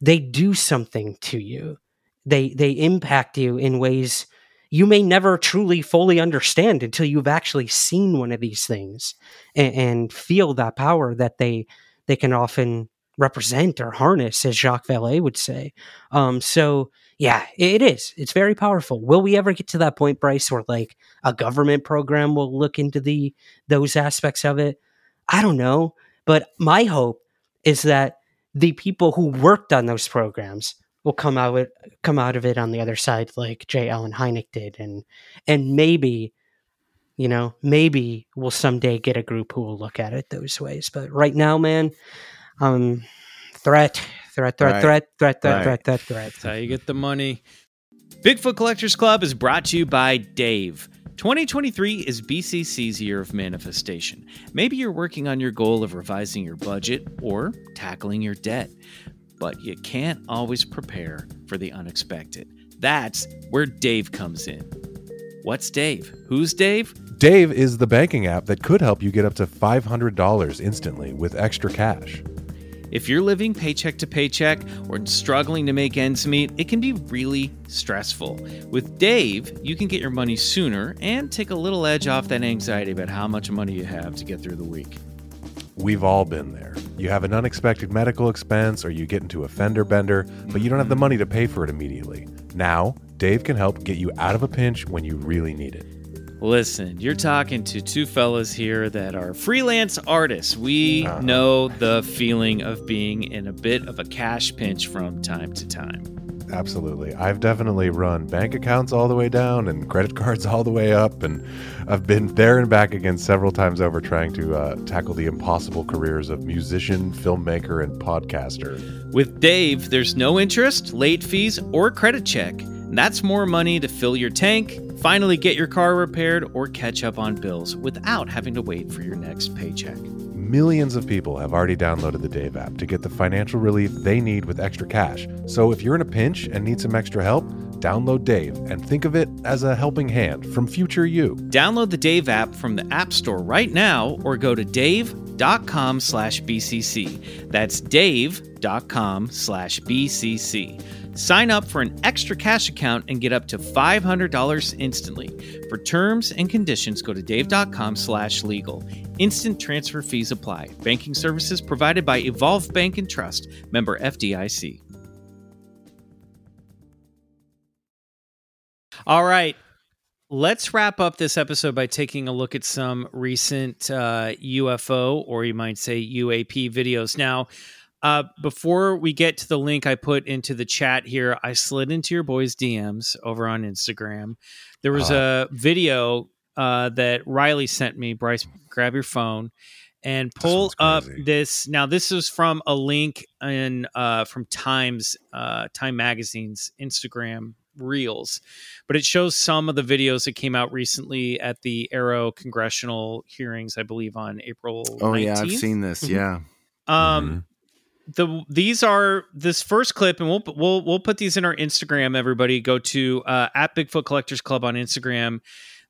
they do something to you. They they impact you in ways you may never truly fully understand until you've actually seen one of these things and, and feel that power that they they can often represent or harness, as Jacques Vallée would say. Um, so yeah, it is. It's very powerful. Will we ever get to that point, Bryce, where like a government program will look into the those aspects of it? I don't know, but my hope is that the people who worked on those programs will come out it, come out of it on the other side, like J. Allen Hynek did, and and maybe, you know, maybe we'll someday get a group who will look at it those ways. But right now, man, um, threat, threat, threat, Right. threat, threat, threat, Right. threat, threat, threat. That's how you get the money. Bigfoot Collectors Club is brought to you by Dave. 2023 is BCC's year of manifestation. Maybe you're working on your goal of revising your budget or tackling your debt, but you can't always prepare for the unexpected. That's where Dave comes in. What's Dave? Who's Dave? Dave is the banking app that could help you get up to $500 instantly with extra cash. If you're living paycheck to paycheck or struggling to make ends meet, it can be really stressful. With Dave, you can get your money sooner and take a little edge off that anxiety about how much money you have to get through the week. We've all been there. You have an unexpected medical expense or you get into a fender bender, but you don't have the money to pay for it immediately. Now, Dave can help get you out of a pinch when you really need it. Listen, you're talking to two fellas here that are freelance artists. We Uh-huh. know the feeling of being in a bit of a cash pinch from time to time. Absolutely. I've definitely run bank accounts all the way down and credit cards all the way up, and I've been there and back again several times over trying to uh, tackle the impossible careers of musician, filmmaker, and podcaster. With Dave, there's no interest, late fees, or credit check. And that's more money to fill your tank, finally get your car repaired, or catch up on bills without having to wait for your next paycheck. Millions of people have already downloaded the Dave app to get the financial relief they need with extra cash. So if you're in a pinch and need some extra help, download Dave and think of it as a helping hand from future you. Download the Dave app from the App Store right now or go to dave.com slash BCC. That's dave.com slash BCC. Sign up for an extra cash account and get up to $500 instantly. For terms and conditions, go to dave.com slash legal. Instant transfer fees apply. Banking services provided by Evolve Bank and Trust. Member FDIC. All right. Let's wrap up this episode by taking a look at some recent uh, UFO, or you might say UAP videos. Now, uh, before we get to the link I put into the chat here, I slid into your boys' DMs over on Instagram. There was a video uh, that Riley sent me. Bryce, grab your phone and pull up this. Now, this is from a link in uh, from Times, uh, Time Magazine's Instagram reels, but it shows some of the videos that came out recently at the AARO congressional hearings, I believe, on April. Oh 19th. yeah, I've seen this. Mhm. Yeah. Um, the these are this first clip, and we'll we'll we'll put these in our Instagram. Everybody, go to uh, at Bigfoot Collectors Club on Instagram.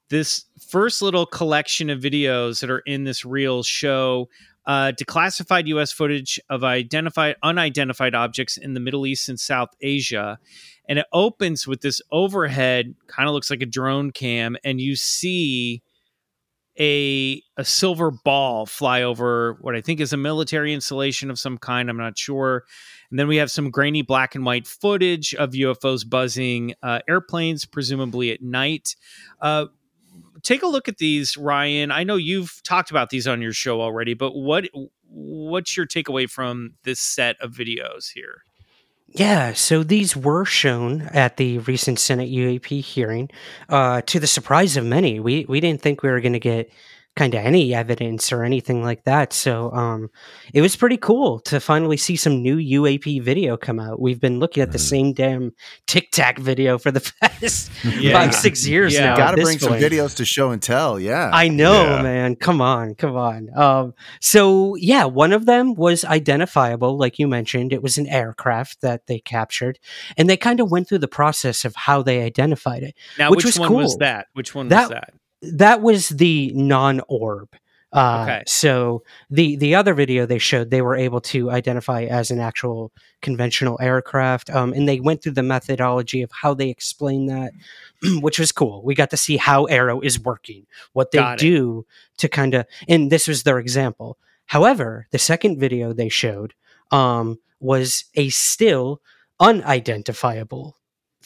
This first little collection of videos that are in this reel show uh, declassified U.S. footage of identified unidentified objects in the Middle East and South Asia, and it opens with this overhead, kind of looks like a drone cam, and you see a a silver ball fly over what I think is a military installation of some kind. I'm not sure. And then we have some grainy black and white footage of UFOs buzzing uh, airplanes, presumably at night. Uh, take a look at these, Ryan. I know you've talked about these on your show already, but what what's your takeaway from this set of videos here? Yeah, so these were shown at the recent Senate UAP hearing. Uh, to the surprise of many, we we didn't think we were going to get kind of any evidence or anything like that. So um, it was pretty cool to finally see some new UAP video come out. We've been looking at the Mhm. same damn Tic Tac video for the *laughs* past *laughs* Yeah. five six years Yeah. now. Got to this bring some videos to show and tell. Yeah. I know, Yeah. man. Come on, come on. Um, so yeah, one of them was identifiable, like you mentioned. It was an aircraft that they captured, and they kind of went through the process of how they identified it. Now, Which which, was one was that? Which one That- was that? That was the non-orb. Uh, Okay. So the the other video they showed, they were able to identify as an actual conventional aircraft, um, and they went through the methodology of how they explain that, *clears throat* which was cool. We got to see how AARO is working, what they do to kind of, and this was their example. However, the second video they showed um, was a still unidentifiable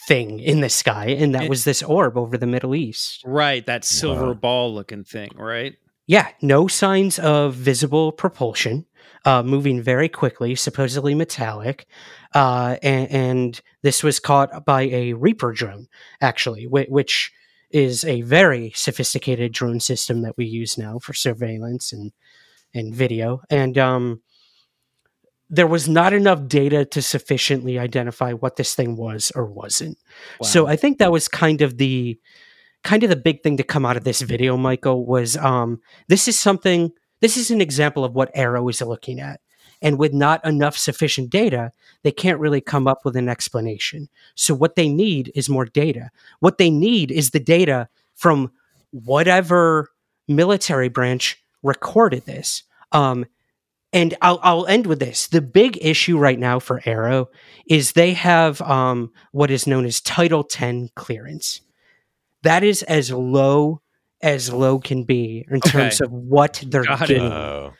thing in the sky, and that It- was this orb over the Middle East. Right, that silver Wow. ball looking thing, right? Yeah, no signs of visible propulsion, uh, moving very quickly, supposedly metallic. Uh, and, and this was caught by a Reaper drone, actually, whi- which is a very sophisticated drone system that we use now for surveillance and, and video. And um, there was not enough data to sufficiently identify what this thing was or wasn't. So I think that was kind of the kind of the big thing to come out of this video, Michael, was um, this is something this is an example of what AARO is looking at. And with not enough sufficient data, they can't really come up with an explanation. So what they need is more data. What they need is the data from whatever military branch recorded this. Um, and I'll, I'll end with this. The big issue right now for AARO is they have um, what is known as Title 10 clearance. That is as low as low can be in terms of what they're Got getting Oh.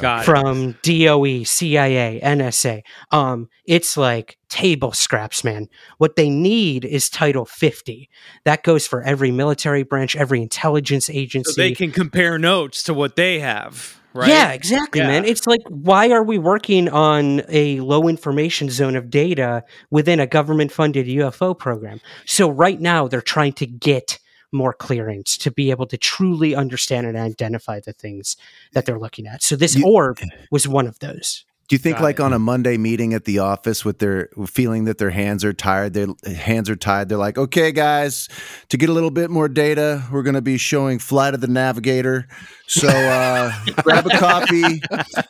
Got it. from DOE, CIA, NSA. Um, it's like table scraps, man. What they need is Title 50. That goes for every military branch, every intelligence agency. so they can compare notes to what they have, right? Yeah, exactly, Yeah. man. It's like, why are we working on a low information zone of data within a government funded UFO program? So, right now, they're trying to get more clearance to be able to truly understand and identify the things that they're looking at. So, this You- orb was one of those. Do you think Got like it. on a Monday meeting at the office with their feeling that their hands are tired, their hands are tied, they're like, okay, guys, to get a little bit more data, we're going to be showing Flight of the Navigator. So uh, *laughs* grab a coffee,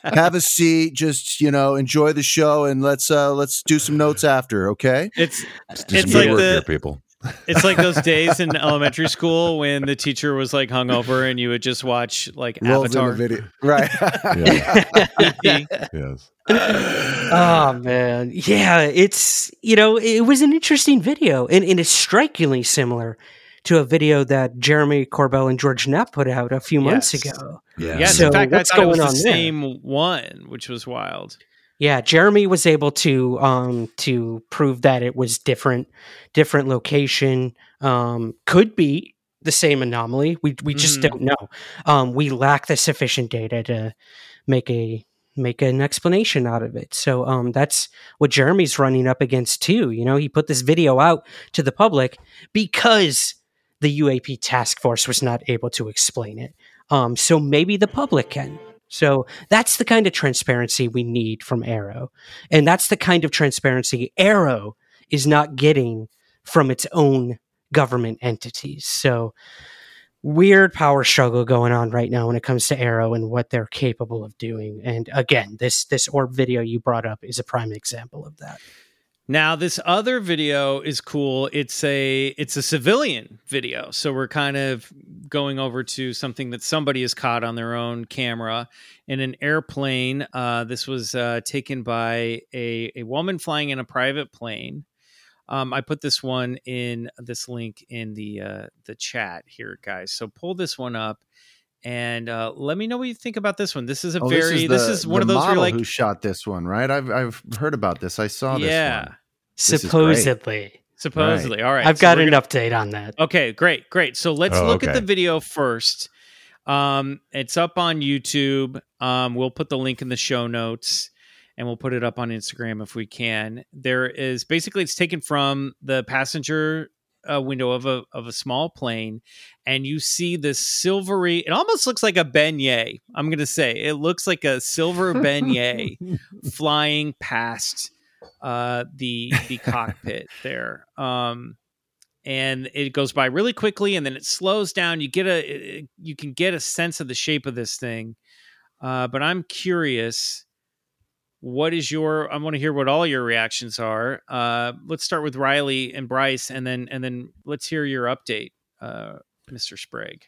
have a seat, just you know, enjoy the show, and let's uh, let's do some notes after. Okay. It's Let's do It's some like good work the- here, people. It's like those days in elementary school when the teacher was like hungover and you would just watch like Rolls Avatar. the video, *laughs* right? Yeah. *laughs* Yes. oh man yeah it's you know it was an interesting video and, and it's strikingly similar to a video that jeremy corbell and george knapp put out a few months ago Yeah. Yes, So in fact, what's I thought it was going the on there? same one, which was wild. Yeah jeremy was able to um to prove that it was different different location um could be the same anomaly. We we just Mhm. don't know. Um we lack the sufficient data to make a make an explanation out of it. So um that's what jeremy's running up against too you know? He put this video out to the public because the uap task force was not able to explain it. Um so maybe the public can so that's the kind of transparency we need from AARO. And that's the kind of transparency AARO is not getting from its own government entities. So weird power struggle going on right now when it comes to AARO and what they're capable of doing. And again, this this orb video you brought up is a prime example of that. Now this other video is cool. It's a it's a civilian video. So we're kind of going over to something that somebody has caught on their own camera in an airplane. Uh, this was uh, taken by a, a woman flying in a private plane. Um, I put this one in this link in the uh, the chat here, guys. So pull this one up and uh, let me know what you think about this one. This is a Oh, very this is, the- one the of those where model like who shot this one, right? I've I've heard about this. I saw this yeah, one. is great. Supposedly. supposedly. All right, I've so got an gonna- update on that. Okay, great, great. So let's Oh, look at the video first. Um, it's up on YouTube. Um, we'll put the link in the show notes, and we'll put it up on Instagram if we can. There is basically it's taken from the passenger uh, window of a of a small plane, and you see this silvery. It almost looks like a beignet. I'm gonna say it looks like a silver beignet *laughs* flying past uh, the the cockpit there. Um, and it goes by really quickly, and then it slows down. You get a you can get a sense of the shape of this thing. Uh, but I'm curious. What is your? I want to hear what all your reactions are. Uh, let's start with Riley and Bryce, and then and then let's hear your update, uh, Mr. Sprague.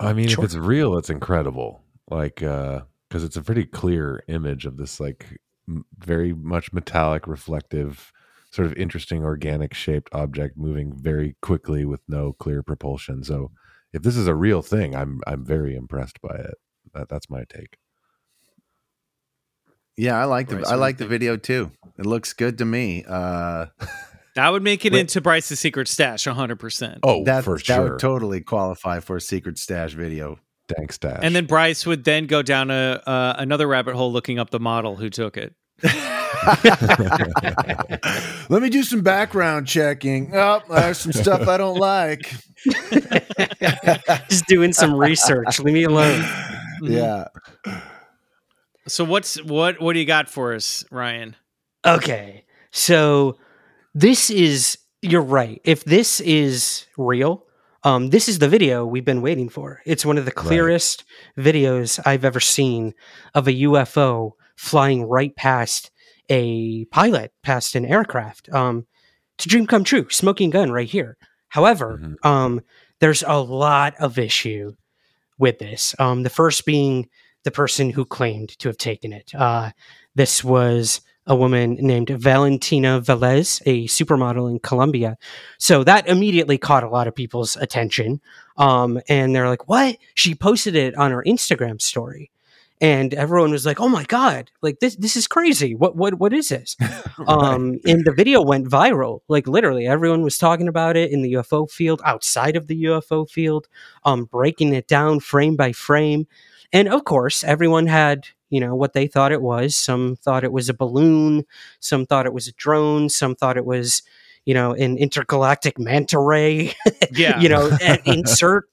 I mean, Sure. if it's real, it's incredible. Like, uh, because it's a pretty clear image of this, like, m- very much metallic, reflective, sort of interesting, organic shaped object moving very quickly with no clear propulsion. So, if this is a real thing, I'm I'm very impressed by it. That, that's my take. Yeah, I like the Bryce, I what do like the think? video too. It looks good to me. Uh, *laughs* That would make it Wait. into Bryce's secret stash, hundred percent. Oh, that for that sure. would totally qualify for a secret stash video. Dank stash. And then Bryce would then go down a uh, another rabbit hole looking up the model who took it. *laughs* Let me do some background checking. Oh, there's some stuff I don't like. *laughs* Just doing some research. Leave me alone. Yeah. So what's what what do you got for us, Ryan? Okay. So this is you're right. If this is real, um, this is the video we've been waiting for. It's one of the clearest videos I've ever seen of a UFO flying right past a pilot, past an aircraft. Um, to dream come true, smoking gun right here. However, Mhm. um, there's a lot of issue with this. Um, the first being the person who claimed to have taken it. Uh, this was a woman named Valentina Velez, a supermodel in Colombia. So that immediately caught a lot of people's attention. Um, and they're like, what? She posted it on her Instagram story. And everyone was like, "Oh my god! Like this, this is crazy. What, what, what is this?" *laughs* um, and the video went viral. Like literally, everyone was talking about it in the UFO field, outside of the UFO field, um, breaking it down frame by frame. And of course, everyone had you know what they thought it was. Some thought it was a balloon. Some thought it was a drone. Some thought it was, you know, an intergalactic manta ray. *laughs* Yeah. you know, *laughs* insert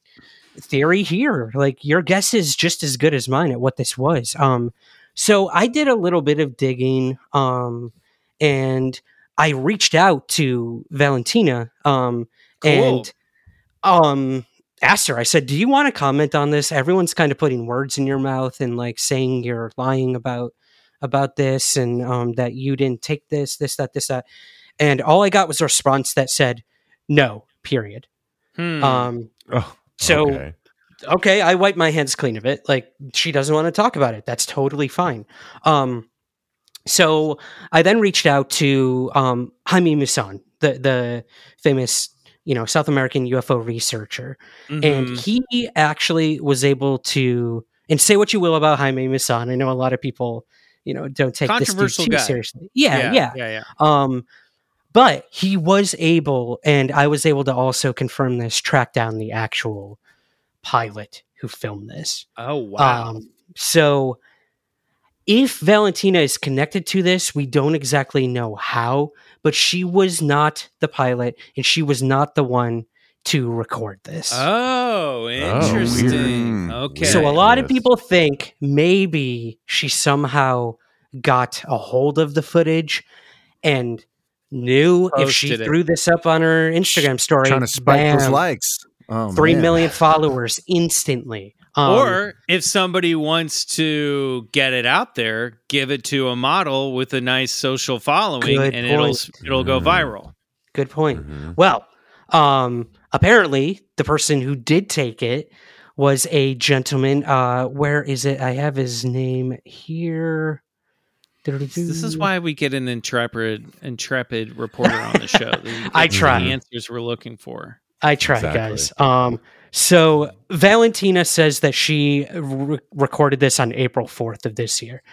theory here. Like your guess is just as good as mine at what this was. Um, so I did a little bit of digging, um, and I reached out to Valentina, um, Cool. and um, asked her. I said, "Do you want to comment on this? Everyone's kind of putting words in your mouth and like saying you're lying about about this and um, that you didn't take this, this, that, this, that." And all I got was a response that said, "No." Period. Hmm. Um, oh, so okay. okay, I wipe my hands clean of it. Like she doesn't want to talk about it. That's totally fine. Um, so I then reached out to um, Jaime Maussan, the the famous you know South American UFO researcher, and Mhm. he actually was able to. And say what you will about Jaime Maussan, I know a lot of people, you know, don't take this too guy. seriously. Yeah, yeah, yeah, yeah, yeah. um, but he was able, and I was able to also confirm this, track down the actual pilot who filmed this. Oh wow. Um, so if Valentina is connected to this, we don't exactly know how, but she was not the pilot and she was not the one to record this. oh, interesting. Mm. okay. So a lot of people think maybe she somehow got a hold of the footage and knew if she it. threw this up on her Instagram story, Trying to spike those bam, likes. Oh, three man. million followers instantly. Um, or if somebody wants to get it out there, give it to a model with a nice social following, Good and it'll it'll go Mm. viral. good point. Mhm. Well, um, apparently the person who did take it was a gentleman. Uh, where is it? I have his name here. This is why we get an intrepid intrepid reporter on the show. *laughs* I try. the answers we're looking for. I try, Exactly. guys. Um, so Valentina says that she re- recorded this on April 4th of this year.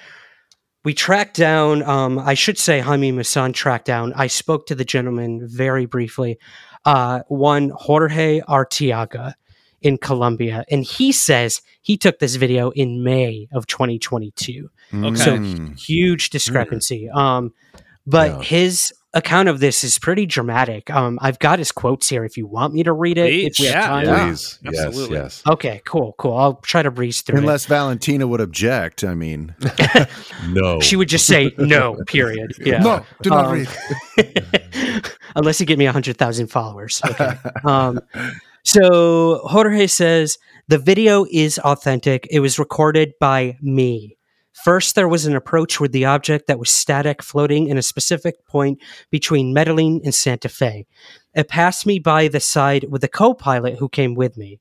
We tracked down, um, I should say, Jaime Maussan tracked down. I spoke to the gentleman very briefly. Uh, one Jorge Artiaga in Colombia, and he says he took this video in May of 2022 Okay. so Mm. huge discrepancy um but Yeah. his account of this is pretty dramatic um i've got his quotes here if you want me to read it Please, if we have yeah, time. yeah. Absolutely. Yes, okay cool cool i'll try to breeze through Unless Valentina would object. I mean. *laughs* No. she would just say no period *laughs* yeah no, do not Um, read. *laughs* unless you get me 100000 followers okay um so jorge says the video is authentic it was recorded by me First, there was an approach with the object that was static, floating in a specific point between Medellin and Santa Fe. It passed me by the side with a co pilot who came with me.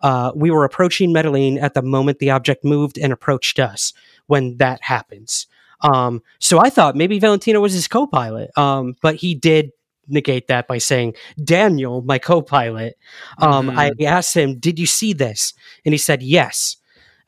Uh, we were approaching Medellin at the moment the object moved and approached us when that happens. Um, so I thought maybe Valentino was his co pilot, um, but he did negate that by saying, Daniel, my co pilot. Um, Mhm. I asked him, Did you see this? And he said, Yes.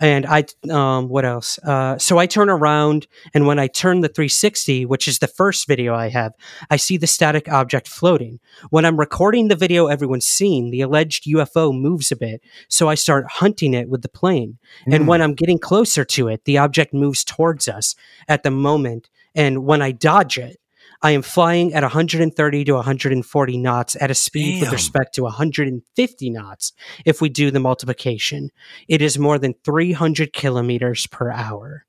And I, um, what else? Uh, so I turn around, and when I turn the 360, which is the first video I have, I see the static object floating. When I'm recording the video everyone's seen, the alleged UFO moves a bit, so I start hunting it with the plane. And when I'm getting closer to it, the object moves towards us at the moment. And when I dodge it, I am flying at 130 to 140 knots at a speed with respect to 150 knots if we do the multiplication. It is more than 300 kilometers per hour.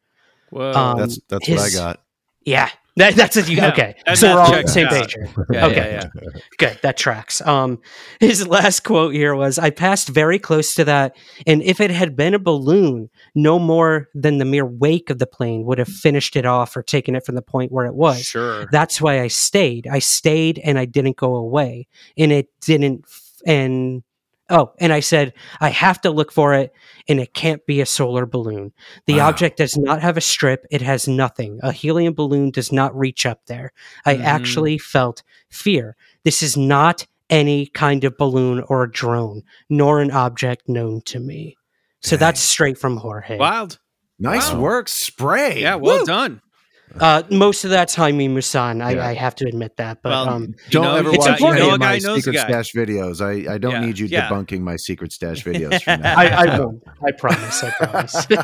Whoa. Um, That's that's what I got. Yeah. That, that's a, Yeah, okay. that So we're all on the same page yeah, okay. yeah. Good. That tracks. Um, his last quote here was I passed very close to that, and if it had been a balloon, no more than the mere wake of the plane would have finished it off or taken it from the point where it was. Sure. That's why I stayed. I stayed and I didn't go away. And it didn't f- and oh, and I said I have to look for it and it can't be a solar balloon. The Wow. object does not have a strip. It has nothing. A helium balloon does not reach up there. I Mhm. actually felt fear. This is not any kind of balloon or a drone, nor an object known to me. So Dang. that's straight from Jorge. Wild. Nice Wow. work, spray. Yeah, well Woo! done. Uh, most of that's Jaime Maussan. I, Yeah. I have to admit that. But Well, um, Don't know, ever watch important. any You know a of my knows secret stash videos. I, I don't Yeah, need you yeah. debunking my secret stash *laughs* videos from now. I, I won't. I promise. I promise. *laughs* *laughs* do,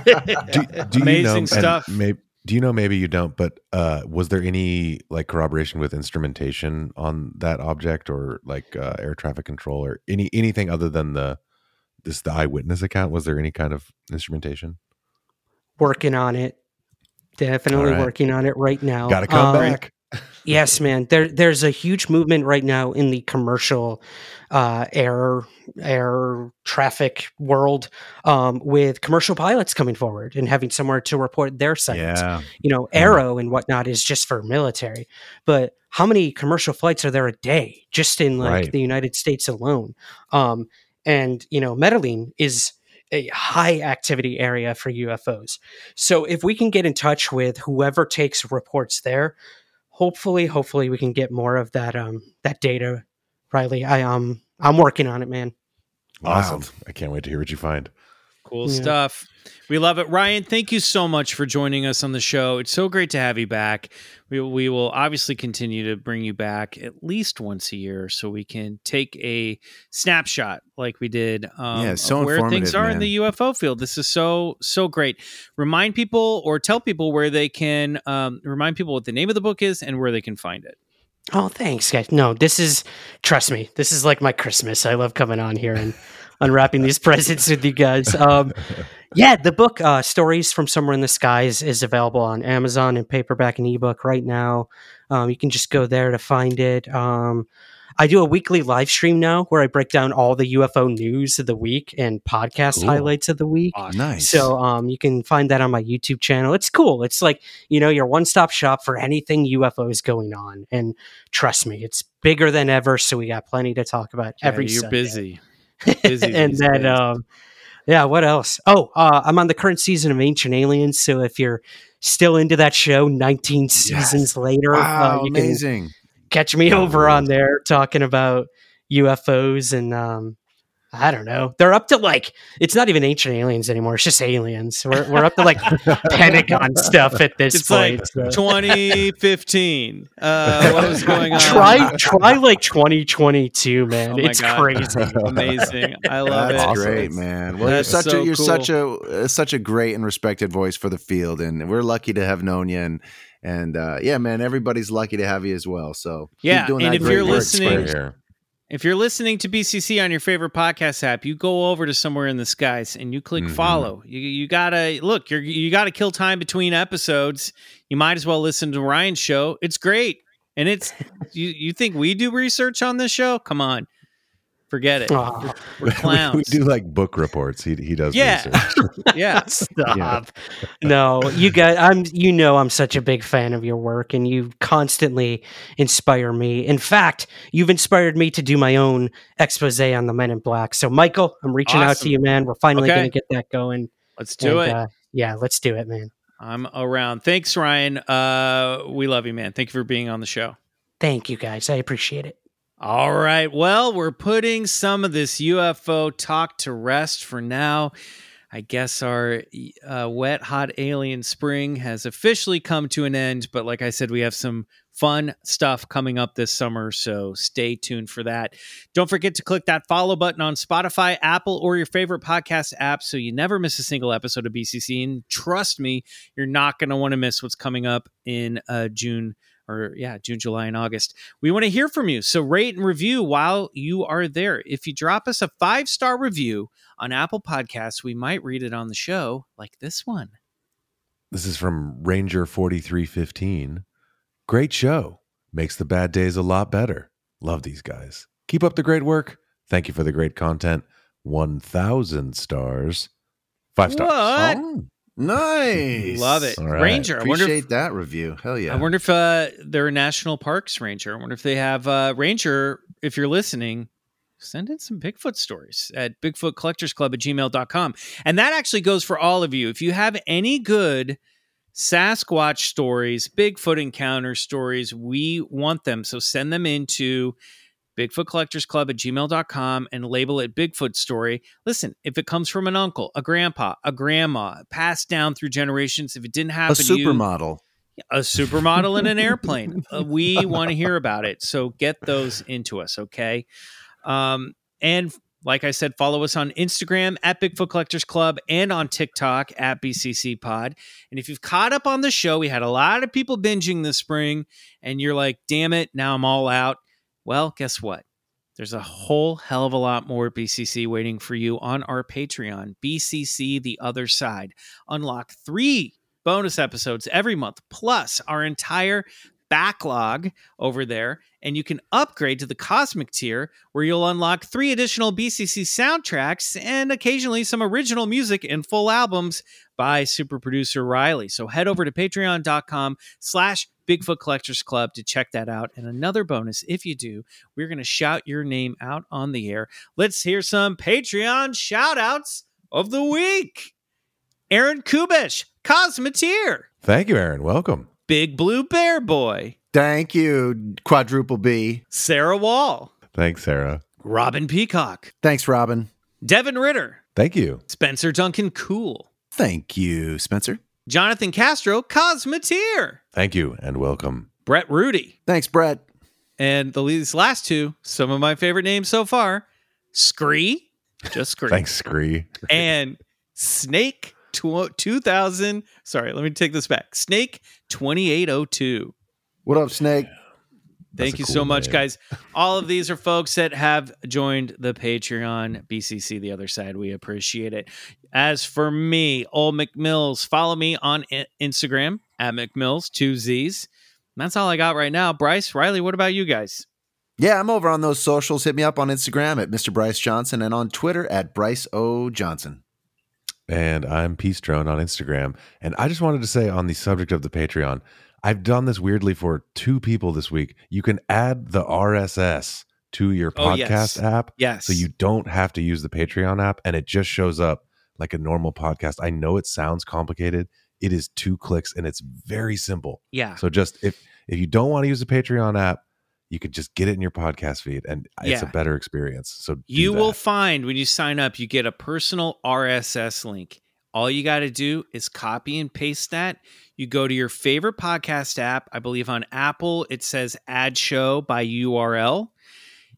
do you Amazing know, stuff. Maybe, do you know? Maybe you don't. But uh, was there any like corroboration with instrumentation on that object, or like uh, air traffic control, or any anything other than the this the eyewitness account? Was there any kind of instrumentation? working on it. Definitely right. working on it right now. Got to come Um, back. Yes, man. There, there's a huge movement right now in the commercial uh, air air traffic world um, with commercial pilots coming forward and having somewhere to report their sightings. yeah. You know, AARO and whatnot is just for military, but how many commercial flights are there a day just in like Right. the United States alone? Um, and you know, Medellin is a high activity area for UFOs. So if we can get in touch with whoever takes reports there, hopefully, hopefully we can get more of that um that data. Riley, I um I'm working on it, man. Awesome! Wild. I can't wait to hear what you find. Cool Yeah. stuff. We love it. Ryan, thank you so much for joining us on the show. It's so great to have you back. We, we will obviously continue to bring you back at least once a year so we can take a snapshot like we did um, Yeah, of so where things informative, are in the UFO field. This is so, so great. Remind people or tell people where they can, um, remind people what the name of the book is and where they can find it. Oh, thanks, guys. No, this is trust me, this is like my Christmas. I love coming on here and *laughs* unwrapping these *laughs* presents with you guys. Um, Yeah, the book uh, "Stories from Somewhere in the Skies" is available on Amazon in paperback and ebook right now. Um, you can just go there to find it. Um, I do a weekly live stream now where I break down all the UFO news of the week and podcast Cool. highlights of the week. Nice. So um, you can find that on my YouTube channel. It's cool. It's like you know your one-stop shop for anything UFO is going on. And trust me, it's bigger than ever. So we got plenty to talk about Yeah, every. you're Sunday. busy. *laughs* And then days. um, yeah, what else? Oh, uh, I'm on the current season of Ancient Aliens. So if you're still into that show, 19 seasons later, wow, uh, you can catch me over on there talking about UFOs and um I don't know. They're up to like it's not even ancient aliens anymore. It's just aliens. We're we're up to like *laughs* Pentagon stuff at this It's like point. so. 2015. Uh, what was going on? Try try like 2022, man. Oh it's God. crazy. *laughs* Amazing. I love That's it. Awesome. great, man. Well, That's you're such so a you're cool. such a uh, such a great and respected voice for the field, and we're lucky to have known you. And and uh, yeah, man, everybody's lucky to have you as well. So keep Yeah, doing and that if great you're listening- here. If you're listening to BCC on your favorite podcast app, you go over to somewhere in the skies and you click Mhm. follow. You, you gotta look. You're you gotta kill time between episodes. You might as well listen to Ryan's show. It's great, and it's *laughs* you. You think we do research on this show? Come on, forget it. Aw. We're *laughs* clowns. we, we do like book reports. He he does Yeah. research. *laughs* yeah, *laughs* Stop. No, you guys I'm you know I'm such a big fan of your work and you constantly inspire me. In fact, you've inspired me to do my own expose on the Men in Black. So Michael, I'm reaching out to you, man. We're finally Okay. gonna get that going. let's do And, it. uh, yeah, let's do it, man. I'm around. Thanks, Ryan. Uh, we love you, man. Thank you for being on the show. Thank you guys. I appreciate it. All right. Well, we're putting some of this UFO talk to rest for now. I guess our uh, wet, hot alien spring has officially come to an end. But like I said, we have some fun stuff coming up this summer. So stay tuned for that. Don't forget to click that follow button on Spotify, Apple, or your favorite podcast app so you never miss a single episode of BCC. And trust me, you're not going to want to miss what's coming up in uh, June or yeah, June, July, and August. We want to hear from you. So rate and review while you are there. If you drop us a five star review on Apple Podcasts, we might read it on the show, like this one. This is from Ranger 4315. Great show. Makes the bad days a lot better. Love these guys. Keep up the great work. Thank you for the great content. 1000 stars. Five stars. What? Oh, nice. Love it. All right. Ranger, I wonder Appreciate if, that review. Hell yeah. I wonder if uh, they're a national parks ranger. I wonder if they have uh, Ranger, if you're listening, send in some Bigfoot stories at bigfootcollectorsclub at gmail.com. And that actually goes for all of you. If you have any good Sasquatch stories, Bigfoot encounter stories, we want them. So send them into Bigfoot Collectors Club at gmail.com and label it Bigfoot story. Listen, if it comes from an uncle, a grandpa, a grandma, passed down through generations, if it didn't a happen you, supermodel. a supermodel in an airplane. *laughs* Uh, we want to hear about it. So get those into us, okay? Um, and like I said, follow us on Instagram at Bigfoot Collectors Club and on TikTok at BCC Pod. And if you've caught up on the show, we had a lot of people binging this spring, and you're like, damn it, now I'm all out. Well, guess what? There's a whole hell of a lot more BCC waiting for you on our Patreon, BCC The Other Side. Unlock three bonus episodes every month, plus our entire backlog over there. And you can upgrade to the Cosmic tier, where you'll unlock three additional BCC soundtracks and occasionally some original music and full albums by super producer Riley. So head over to patreon.com slash Bigfoot Collectors Club to check that out. And another bonus, if you do, we're going to shout your name out on the air. Let's hear some Patreon shout outs of the week. Aaron Kubish, Cosmeteer, Thank you, Aaron. Welcome. Big Blue Bear Boy, Thank you, quadruple B. Sarah Wall, Thanks, Sarah. Robin Peacock, Thanks, Robin. Devin Ritter, Thank you. Spencer Duncan Cool, Thank you, Spencer. Jonathan Castro, Cosmeteer, Thank you and welcome. Brett Rudy, Thanks, Brett. and the these last two, some of my favorite names so far, Scree, just Scree, Thanks, Scree. and Snake tw- 2000. Sorry, let me take this back. Snake 2802. What up, Snake? That's Thank a you cool so much, name. guys. *laughs* All of these are folks that have joined the Patreon, BCC, the other side. We appreciate it. As for me, old McMills, follow me on I- Instagram at McMills, two Z's. And that's all I got right now. Bryce, Riley, what about you guys? Yeah, I'm over on those socials. Hit me up on Instagram at Mr. Bryce Johnson and on Twitter at Bryce O. Johnson. And I'm Peace Drone on Instagram. And I just wanted to say on the subject of the Patreon, I've done this weirdly for two people this week. You can add the RSS to your Oh, podcast yes. app. Yes. So you don't have to use the Patreon app and it just shows up like a normal podcast. I know it sounds complicated. It is two clicks and it's very simple. yeah. So just if if you don't want to use the Patreon app, you could just get it in your podcast feed and it's a better experience. So You will find when you sign up, you get a personal RSS link. All you got to do is copy and paste that. You go to your favorite podcast app. I believe on Apple, it says add show by URL.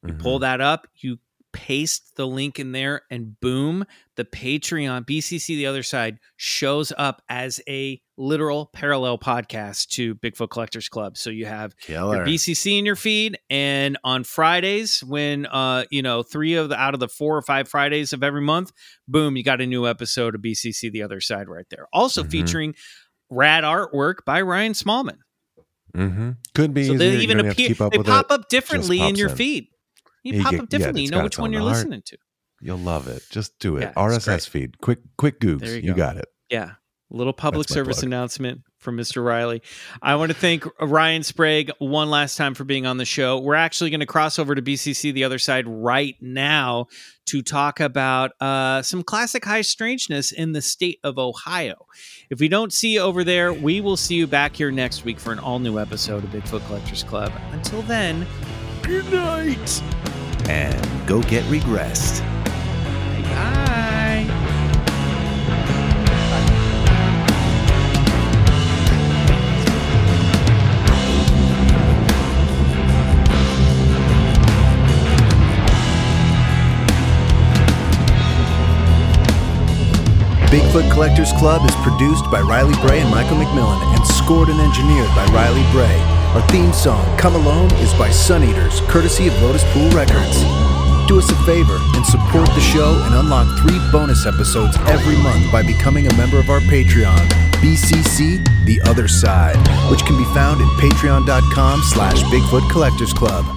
You Mhm. pull that up, you paste the link in there, and boom, the Patreon BCC the other side shows up as a literal parallel podcast to Bigfoot Collectors Club. So you have Killer. your BCC in your feed, and on Fridays, when uh you know three of the out of the four or five Fridays of every month, boom, you got a new episode of BCC the other side right there. Also Mhm. featuring rad artwork by Ryan Smallman. Mhm. Could be So they even don't have to appear. They pop it. up differently in your in. feed. You You pop get- up differently. it's you know which one you're listening to. You'll love it. Just do it. Yeah, RSS feed. Quick quick googs. You you go. got it. Yeah. A Little public service plug. announcement from Mr. Riley. I want to thank Ryan Sprague one last time for being on the show. We're actually going to cross over to BCC the other side right now to talk about uh, some classic high strangeness in the state of Ohio. If we don't see you over there, we will see you back here next week for an all new episode of Bigfoot Collectors Club. Until then, good night. And go get regressed. Bye. Bigfoot Collectors Club is produced by Riley Bray and Michael McMillan and scored and engineered by Riley Bray. Our theme song, Come Alone, is by Suneaters, courtesy of Lotus Pool Records. Do us a favor and support the show and unlock three bonus episodes every month by becoming a member of our Patreon, BCC The Other Side, which can be found at patreon.com slash Bigfoot Collectors Club.